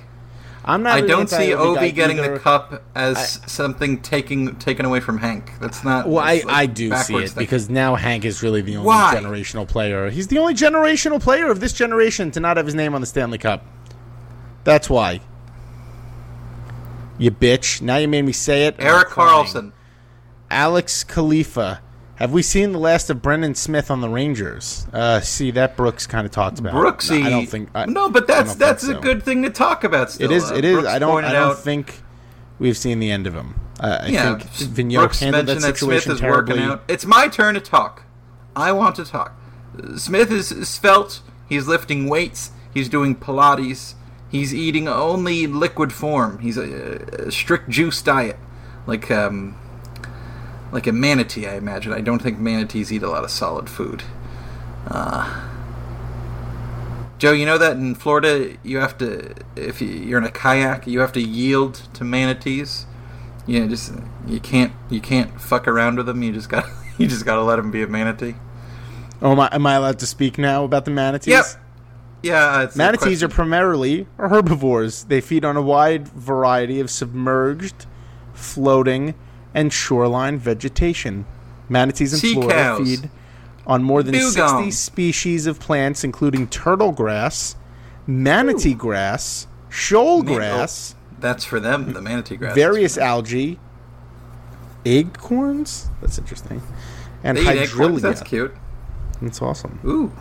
I- I'm not. I an don't see anti-Ovi getting either. the cup as something taking taken away from Hank. That's not. Well, I, like, I do see it thinking. because now Hank is really the only Why? generational player. He's the only generational player of this generation to not have his name on the Stanley Cup. That's why. You bitch. Now you made me say it. Erik. Karlsson. Alex Khalifa. Have we seen the last of Brendan Smith on the Rangers? Uh, see, that Brooks kind of talked about. Brooksy. I don't think. I, no, but that's that's think a good thing to talk about. Still, It is. Uh, It is. Brooks I don't. I don't out- think we've seen the end of him. Uh, I Yeah, think Vigneault Brooks handled that mentioned that, Smith situation is terribly. working out. It's my turn to talk. I want to talk. Smith is svelte. He's lifting weights. He's doing Pilates. He's eating only liquid form. He's a, a strict juice diet, like um, like a manatee. I imagine. I don't think manatees eat a lot of solid food. Uh, Joe, you know that in Florida you have to, if you- you're in a kayak, you have to yield to manatees Yeah, just you can't you can't fuck around with them. You just got you just got to let them be a manatee. Oh, am I, am I allowed to speak now about the manatees? Yep. Yeah, it's Manatees are primarily herbivores. They feed on a wide variety of submerged, floating, and shoreline vegetation. Manatees in Sea Florida cows. feed on more than 60 species of plants, including turtle grass, manatee grass, shoal Man- grass, That's for them. The manatee grass. various algae, acorns. That's interesting. And They acorns. That's cute. That's awesome. Ooh.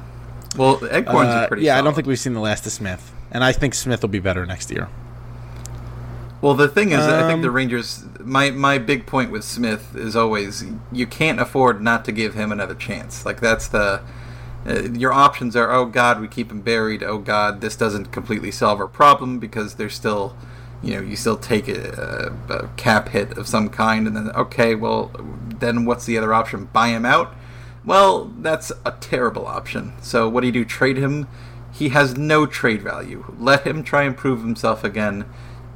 Well, acorns Uh, are pretty. yeah, I don't think we've seen the last of Smith, and I think Smith will be better next year. Well, the thing is, I think the Um, Rangers. My my big point with Smith is always you can't afford not to give him another chance. Like that's the. Uh, your options are oh god we keep him buried oh god this doesn't completely solve our problem because there's still you know you still take a, a, a cap hit of some kind and then okay well then what's the other option? Buy him out? Well that's a terrible option. So what do you do? Trade him? He has no trade value. Let him try and prove himself again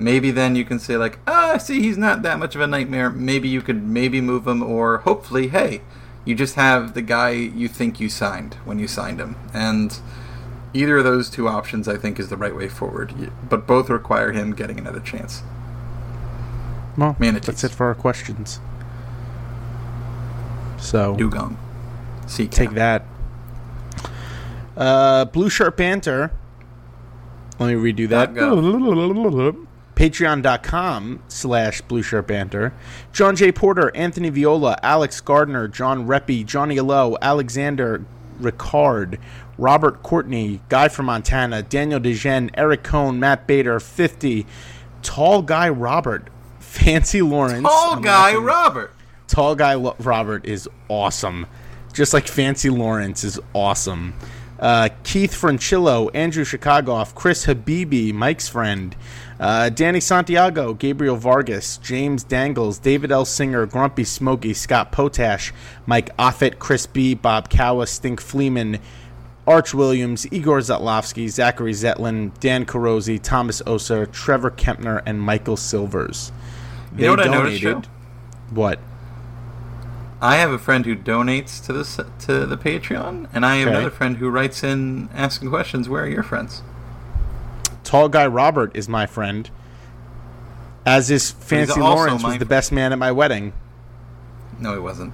maybe then you can say like ah see he's not that much of a nightmare maybe you could maybe move him or hopefully hey you just have the guy you think you signed when you signed him and either of those two options i think is the right way forward but both require him getting another chance Well, Manatees. that's it for our questions. So dugong cow. take that. Uh, Blue Shirt Banter. Let me redo that. Patreon.com slash Blue Shirt Banter. John J. Porter, Anthony Viola, Alex Gardner, John Reppy, Johnny Lowe, Alexander Ricard, Robert Courtney, Guy from Montana, Daniel DeGen, Eric Cohn, Matt Bader, 50, Tall Guy Robert, Fancy Lawrence. tall I'm guy laughing. robert Tall Guy Lo- Robert is awesome. Just like Fancy Lawrence is awesome. Uh, Keith Franchillo, Andrew Chicagoff, Chris Habibi, Mike's friend, uh, Danny Santiago, Gabriel Vargas, James Dangles, David L. Singer, Grumpy Smokey, Scott Potash, Mike Offit, Chris B., Bob Cowa, Stink Fleeman, Arch Williams, Igor Zatlowski, Zachary Zetlin, Dan Carosi, Thomas Oser, Trevor Kempner, and Michael Silvers. you know what i noticed Joe? What? i have a friend who donates to this to the patreon and i have Okay. another friend who writes in asking questions where are your friends Tall guy Robert is my friend. As is Fancy Lawrence was the best man at my wedding. no he wasn't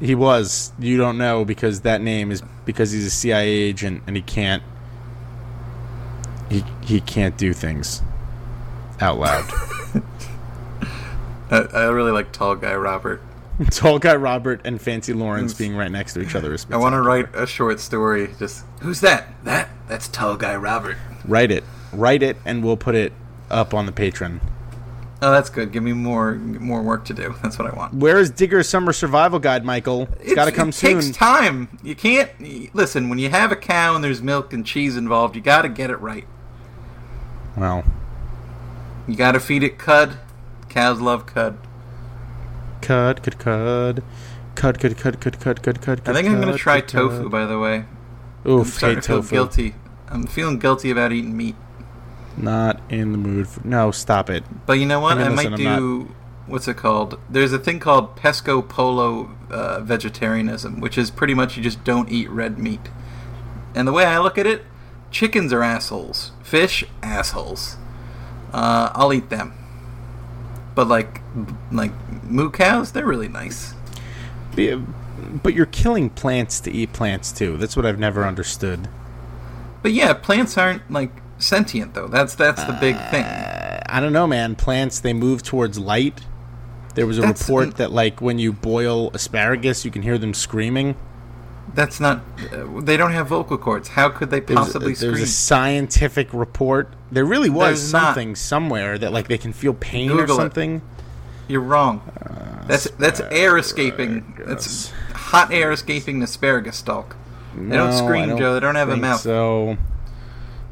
He was. You don't know because that name is because he's a CIA agent and he can't. He he can't do things out loud. I, I really like tall guy robert Tall guy Robert and Fancy Lawrence being right next to each other is I want to write a short story. Just who's that? That that's tall guy Robert. write it, write it, and we'll put it up on the Patreon. Oh, that's good. Give me more more work to do. That's what I want. Where is Digger's Summer Survival Guide, Michael? it's got to come it soon. takes time. You can't listen when you have a cow and there's milk and cheese involved. You got to get it right. Well, You got to feed it cud. Cows love cud. Cud, cud, cud. Cud, cud, cud, cud, cud, cud, cud. I think I'm gonna try cud, tofu. cud. By the way, I'm Oof, starting hate to feel tofu. guilty. I'm feeling guilty about eating meat. Not in the mood. For, no, stop it. But you know what? I mean, I, listen, might do. What's it called? There's a thing called pesco polo uh, vegetarianism, which is pretty much you just don't eat red meat. And the way I look at it, chickens are assholes, fish assholes. Uh, I'll eat them. But like, like moo cows, they're really nice. But you're killing plants to eat plants too. That's what I've never understood. But yeah, plants aren't like sentient though. That's that's the big thing. Uh, I don't know, man. Plants they move towards light. There was a That's report an- that like when you boil asparagus, you can hear them screaming. That's not. Uh, they don't have vocal cords. How could they possibly there was scream? a scientific report. There really was There's not. something somewhere that like they can feel pain or Google it. something. You're wrong. that's that's air escaping. That's hot air escaping the asparagus stalk. They don't scream, don't Joe. They don't have a mouth. So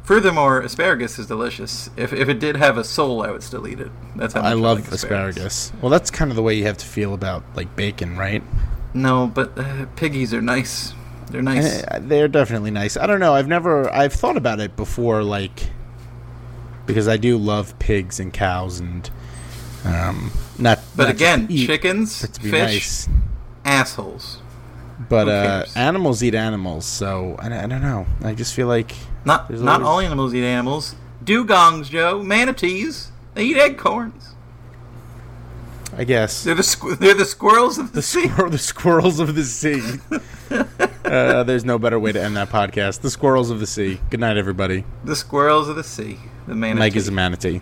Furthermore, asparagus is delicious. If, if it did have a soul, I would still eat it. That's how I love like asparagus. Well, that's kind of the way you have to feel about like bacon, right? No, but uh, piggies are nice. They're nice. Eh, They're definitely nice. I don't know. I've never. I've thought about it before, like because I do love pigs and cows, and Um, not, But not again, eat, chickens, but fish, nice. assholes. But uh, animals eat animals, so I, I don't know. I just feel like Not There's not always- all animals eat animals. Dugongs, Joe, manatees, they eat acorns. I guess They're the squ- they're the squirrels of the, the, sea. squir- the squirrels of the sea. uh, there's no better way to end that podcast. The squirrels of the sea. Good night, everybody. The squirrels of the sea. The manatees. Mike is a manatee.